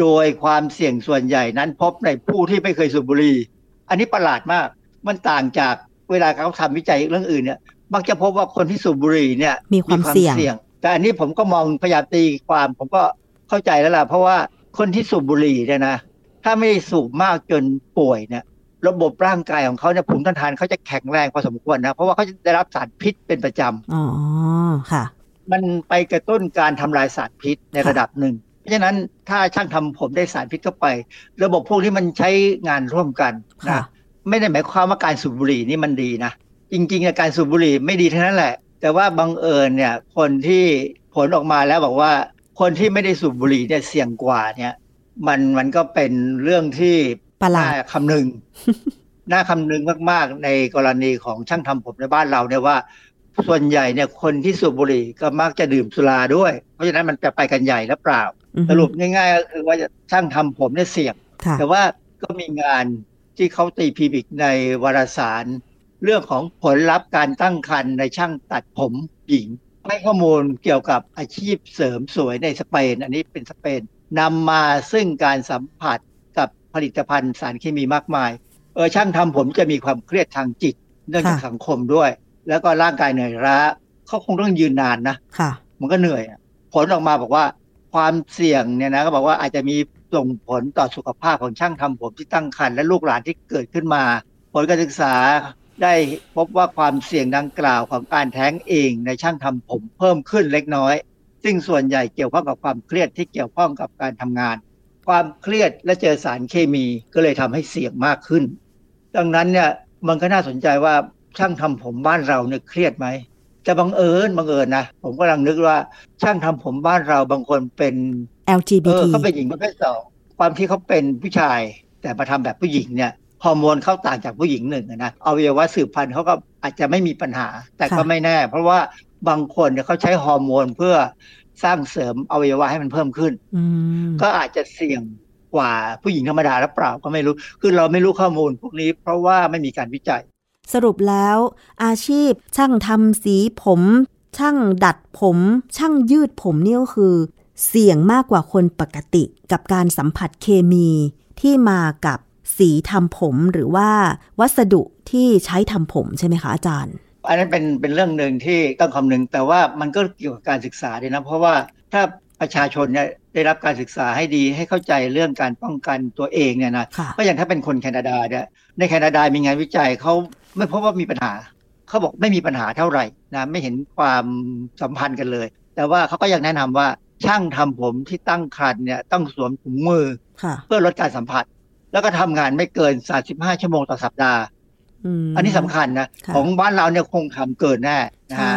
โดยความเสี่ยงส่วนใหญ่นั้นพบในผู้ที่ไม่เคยสูบบุหรี่ อันนี้ประหลาดมาก มันต่างจากเวลาเขาทำวิจัยเรื่องอื่นเนี่ยมักจะพบว่าคนที่สูบบุหรี่เนี่ยมีความเสี่ยง แต่อันนี้ผมก็มองพยายามตีความผมก็เข้าใจแล้วล่ะเพราะว่าคนที่สูบบุหรี่เนี่ยนะ ถ้าไม่ได้สูบมากจนป่วยเนี่ยระบบร่างกายของเขาเนี่ยภูมิต้านทานเขาจะแข็งแรงพอสมควรนะ เพราะว่าเขาจะได้รับสารพิษเป็นประจำอ๋อค่ะ มันไปกระตุ้นการทำลายสารพิษในระดับหนึ่ง เพราะฉะนั้นถ้าช่างทำผมได้สารพิษเข้าไป ระบบพวกนี้มันใช้งานร่วมกันค่ะนะไม่ได้หมายความว่าการสูบบุหรี่นี่มันดีนะ จริงๆอะการสูบบุหรี่ไม่ดีเท่านั้นแหละ แต่ว่าบังเอิญเนี่ยคนที่ผลออกมาแล้วบอกว่าคนที่ไม่ได้สูบบุหรี่เนี่ยเสี่ยงกว่าเนี่ย มันมันก็เป็นเรื่องที่ประหลาดน่คำนึงน่าคำนึงมากๆ ในกรณีของช่างทำผมในบ้านเราเนี่ยว่า ส่วนใหญ่เนี่ยคนที่สูบบุหรี่ก็มักจะดื่มสุราด้วย เพราะฉะนั้นมันจะไปกันใหญ่แล้วเปล่าอือฮึสรุปง่ายๆก็คือว่าช่างทำผมเนี่ยเสี่ยงค่ะแต่ว่าก็มีงานที่เขาตีพิมพ์อีกในวารสาร เรื่องของผลลัพธ์การตั้งครรภ์ในช่างตัดผมหญิงให้ข้อมูลเกี่ยวกับอาชีพเสริมสวยในสเปน อันนี้เป็นสเปน นำมาซึ่งการสัมผัสกับผลิตภัณฑ์สารเคมีมากมาย เออช่างทำผมจะมีความเครียดทางจิตเนื่องจากค่ะสังคมด้วย แล้วก็ร่างกายเหนื่อยล้าเขาคงต้องยืนนานนะค่ะมันก็เหนื่อยอะผลออกมาบอกว่าความเสี่ยงเนี่ยนะก็บอกว่าอาจจะมีส่งผลต่อสุขภาพของช่างทำผมที่ตั้งครรภ์และลูกหลานที่เกิดขึ้นมา ผลการศึกษาได้พบว่าความเสี่ยงดังกล่าวของการแท้งเองในช่างทำผมเพิ่มขึ้นเล็กน้อย ซึ่งส่วนใหญ่เกี่ยวข้องกับความเครียดที่เกี่ยวข้องกับการทำงาน ความเครียดและเจอสารเคมีก็เลยทำให้เสี่ยงมากขึ้น ดังนั้นเนี่ยมันก็น่าสนใจว่าช่างทำผมบ้านเราเนี่ยเครียดไหมจะบังเอิญบังเอิญนะผมกำลังนึกว่าช่างทำผมบ้านเราบางคนเป็นเอ LGBT อเขาเป็นหญิงประเภทสองความที่เขาเป็นผู้ชาย แต่มาทำแบบผู้หญิงเนี่ย ฮอร์โมนเขาต่างจากผู้หญิงหนึ่งอะนะอวัยวะสืบพันธุ์เขาก็อาจจะไม่มีปัญหา แต่ก็ค่ะไม่แน่ เพราะว่าบางคนเนี่ยเขาใช้ฮอร์โมนเพื่อสร้างเสริมอวัยวะให้มันเพิ่มขึ้นอืมก็อาจจะเสี่ยงกว่าผู้หญิงธรรมดาหรือเปล่าก็ไม่รู้ คือเราไม่รู้ข้อมูลพวกนี้ เพราะว่าไม่มีการวิจัย สรุปแล้ว อาชีพช่างทำสีผม ช่างดัดผม ช่างยืดผมนี่ก็คือ เสี่ยงมากกว่าคนปกติกับการสัมผัสเคมีที่มากับ สีทำผมหรือว่าวัสดุที่ใช้ทำผมใช่ไหมคะอาจารย์ อันนั้นเป็นเป็นเรื่องหนึ่งที่ต้องคำนึง แต่ว่ามันก็เกี่ยวกับการศึกษาด้วยนะ เพราะว่าถ้าประชาชนเนี่ยได้รับการศึกษาให้ดีให้เข้าใจเรื่องการป้องกันตัวเองเนี่ยนะค่ะก็อย่างถ้าเป็นคนแคนาดาเนี่ยในแคนาดามีงานวิจัยเขาไม่พบว่ามีปัญหาเขาบอกไม่มีปัญหาเท่าไหร่นะไม่เห็นความสัมพันธ์กันเลย แต่ว่าเขาก็ยังแนะนำว่าช่างทำผมที่ตั้งครรภ์เนี่ยต้องสวมถุงมือค่ะเพื่อลดการสัมผัส แล้วก็ทำงานไม่เกิน 35 ชั่วโมงต่อสัปดาห์มอันนี้สำคัญนะค่ะของบ้านเราเนี่ยคงทำเกินแน่นะใช่ฮะ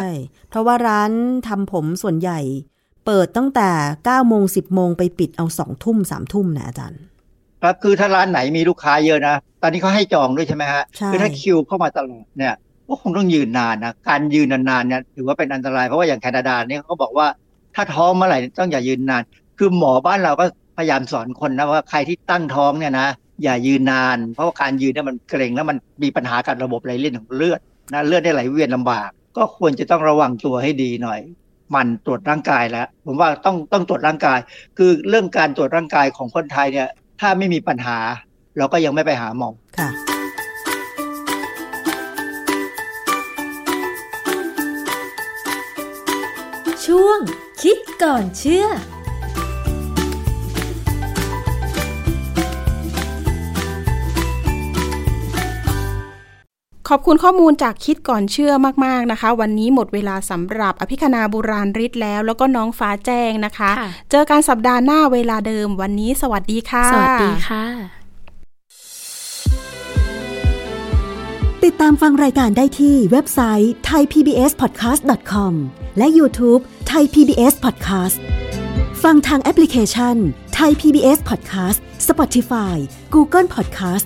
เพราะว่าร้านทำผมส่วนใหญ่ เปิดตั้งแต่9โมง10 โมงไปปิดเอา2ทุ่ม3ทุ่มนะอาจารย์ ครับคือถ้าร้านไหนมีลูกค้าเยอะนะ ตอนนี้เขาให้จองด้วยใช่ไหมฮะใช่คือถ้าคิวเข้ามาตลอดเนี่ยก็คงต้องยืนนานนะ การยืนนานๆเนี่ยถือว่าเป็นอันตรายเพราะว่าอย่างแคนาดาเนี่ยเขาบอกว่าถ้าท้องเมื่อไหร่ต้องอย่ายืนนาน คือหมอบ้านเราก็พ ยายามสอนคนนะว่าใครที่ตั้งท้องเนี่ยนะอย่ายืนนาน เพราะว่าการยืนเนี่ยมันเกร็งแล้วมันมีปัญหากับระบบไหลเวียนของเลือดนะเลือดได้ไหลเวียนลำบาก ก็ควรจะต้องระวังตัวให้ดีหน่อย มันตรวจร่างกายแล้ว ผมว่าต้องต้องตรวจร่างกาย คือเรื่องการตรวจร่างกายของคนไทยเนี่ยถ้าไม่มีปัญหา เราก็ยังไม่ไปหาหมอค่ะช่วงคิดก่อนเชื่อ ขอบคุณข้อมูลจากคิดก่อนเชื่อมากๆนะคะ วันนี้หมดเวลาสำหรับอภิคณาบุราริศแล้ว แล้วก็น้องฟ้าแจ้งนะคะค่ะเจอกันสัปดาห์หน้าเวลาเดิม วันนี้สวัสดีค่ะ สวัสดีค่ะ ติดตามฟังรายการได้ที่เว็บไซต์ thaipbspodcast.com และ YouTube Thai PBS Podcast ฟังทางแอปพลิเคชัน Thai PBS Podcast Spotify Google Podcast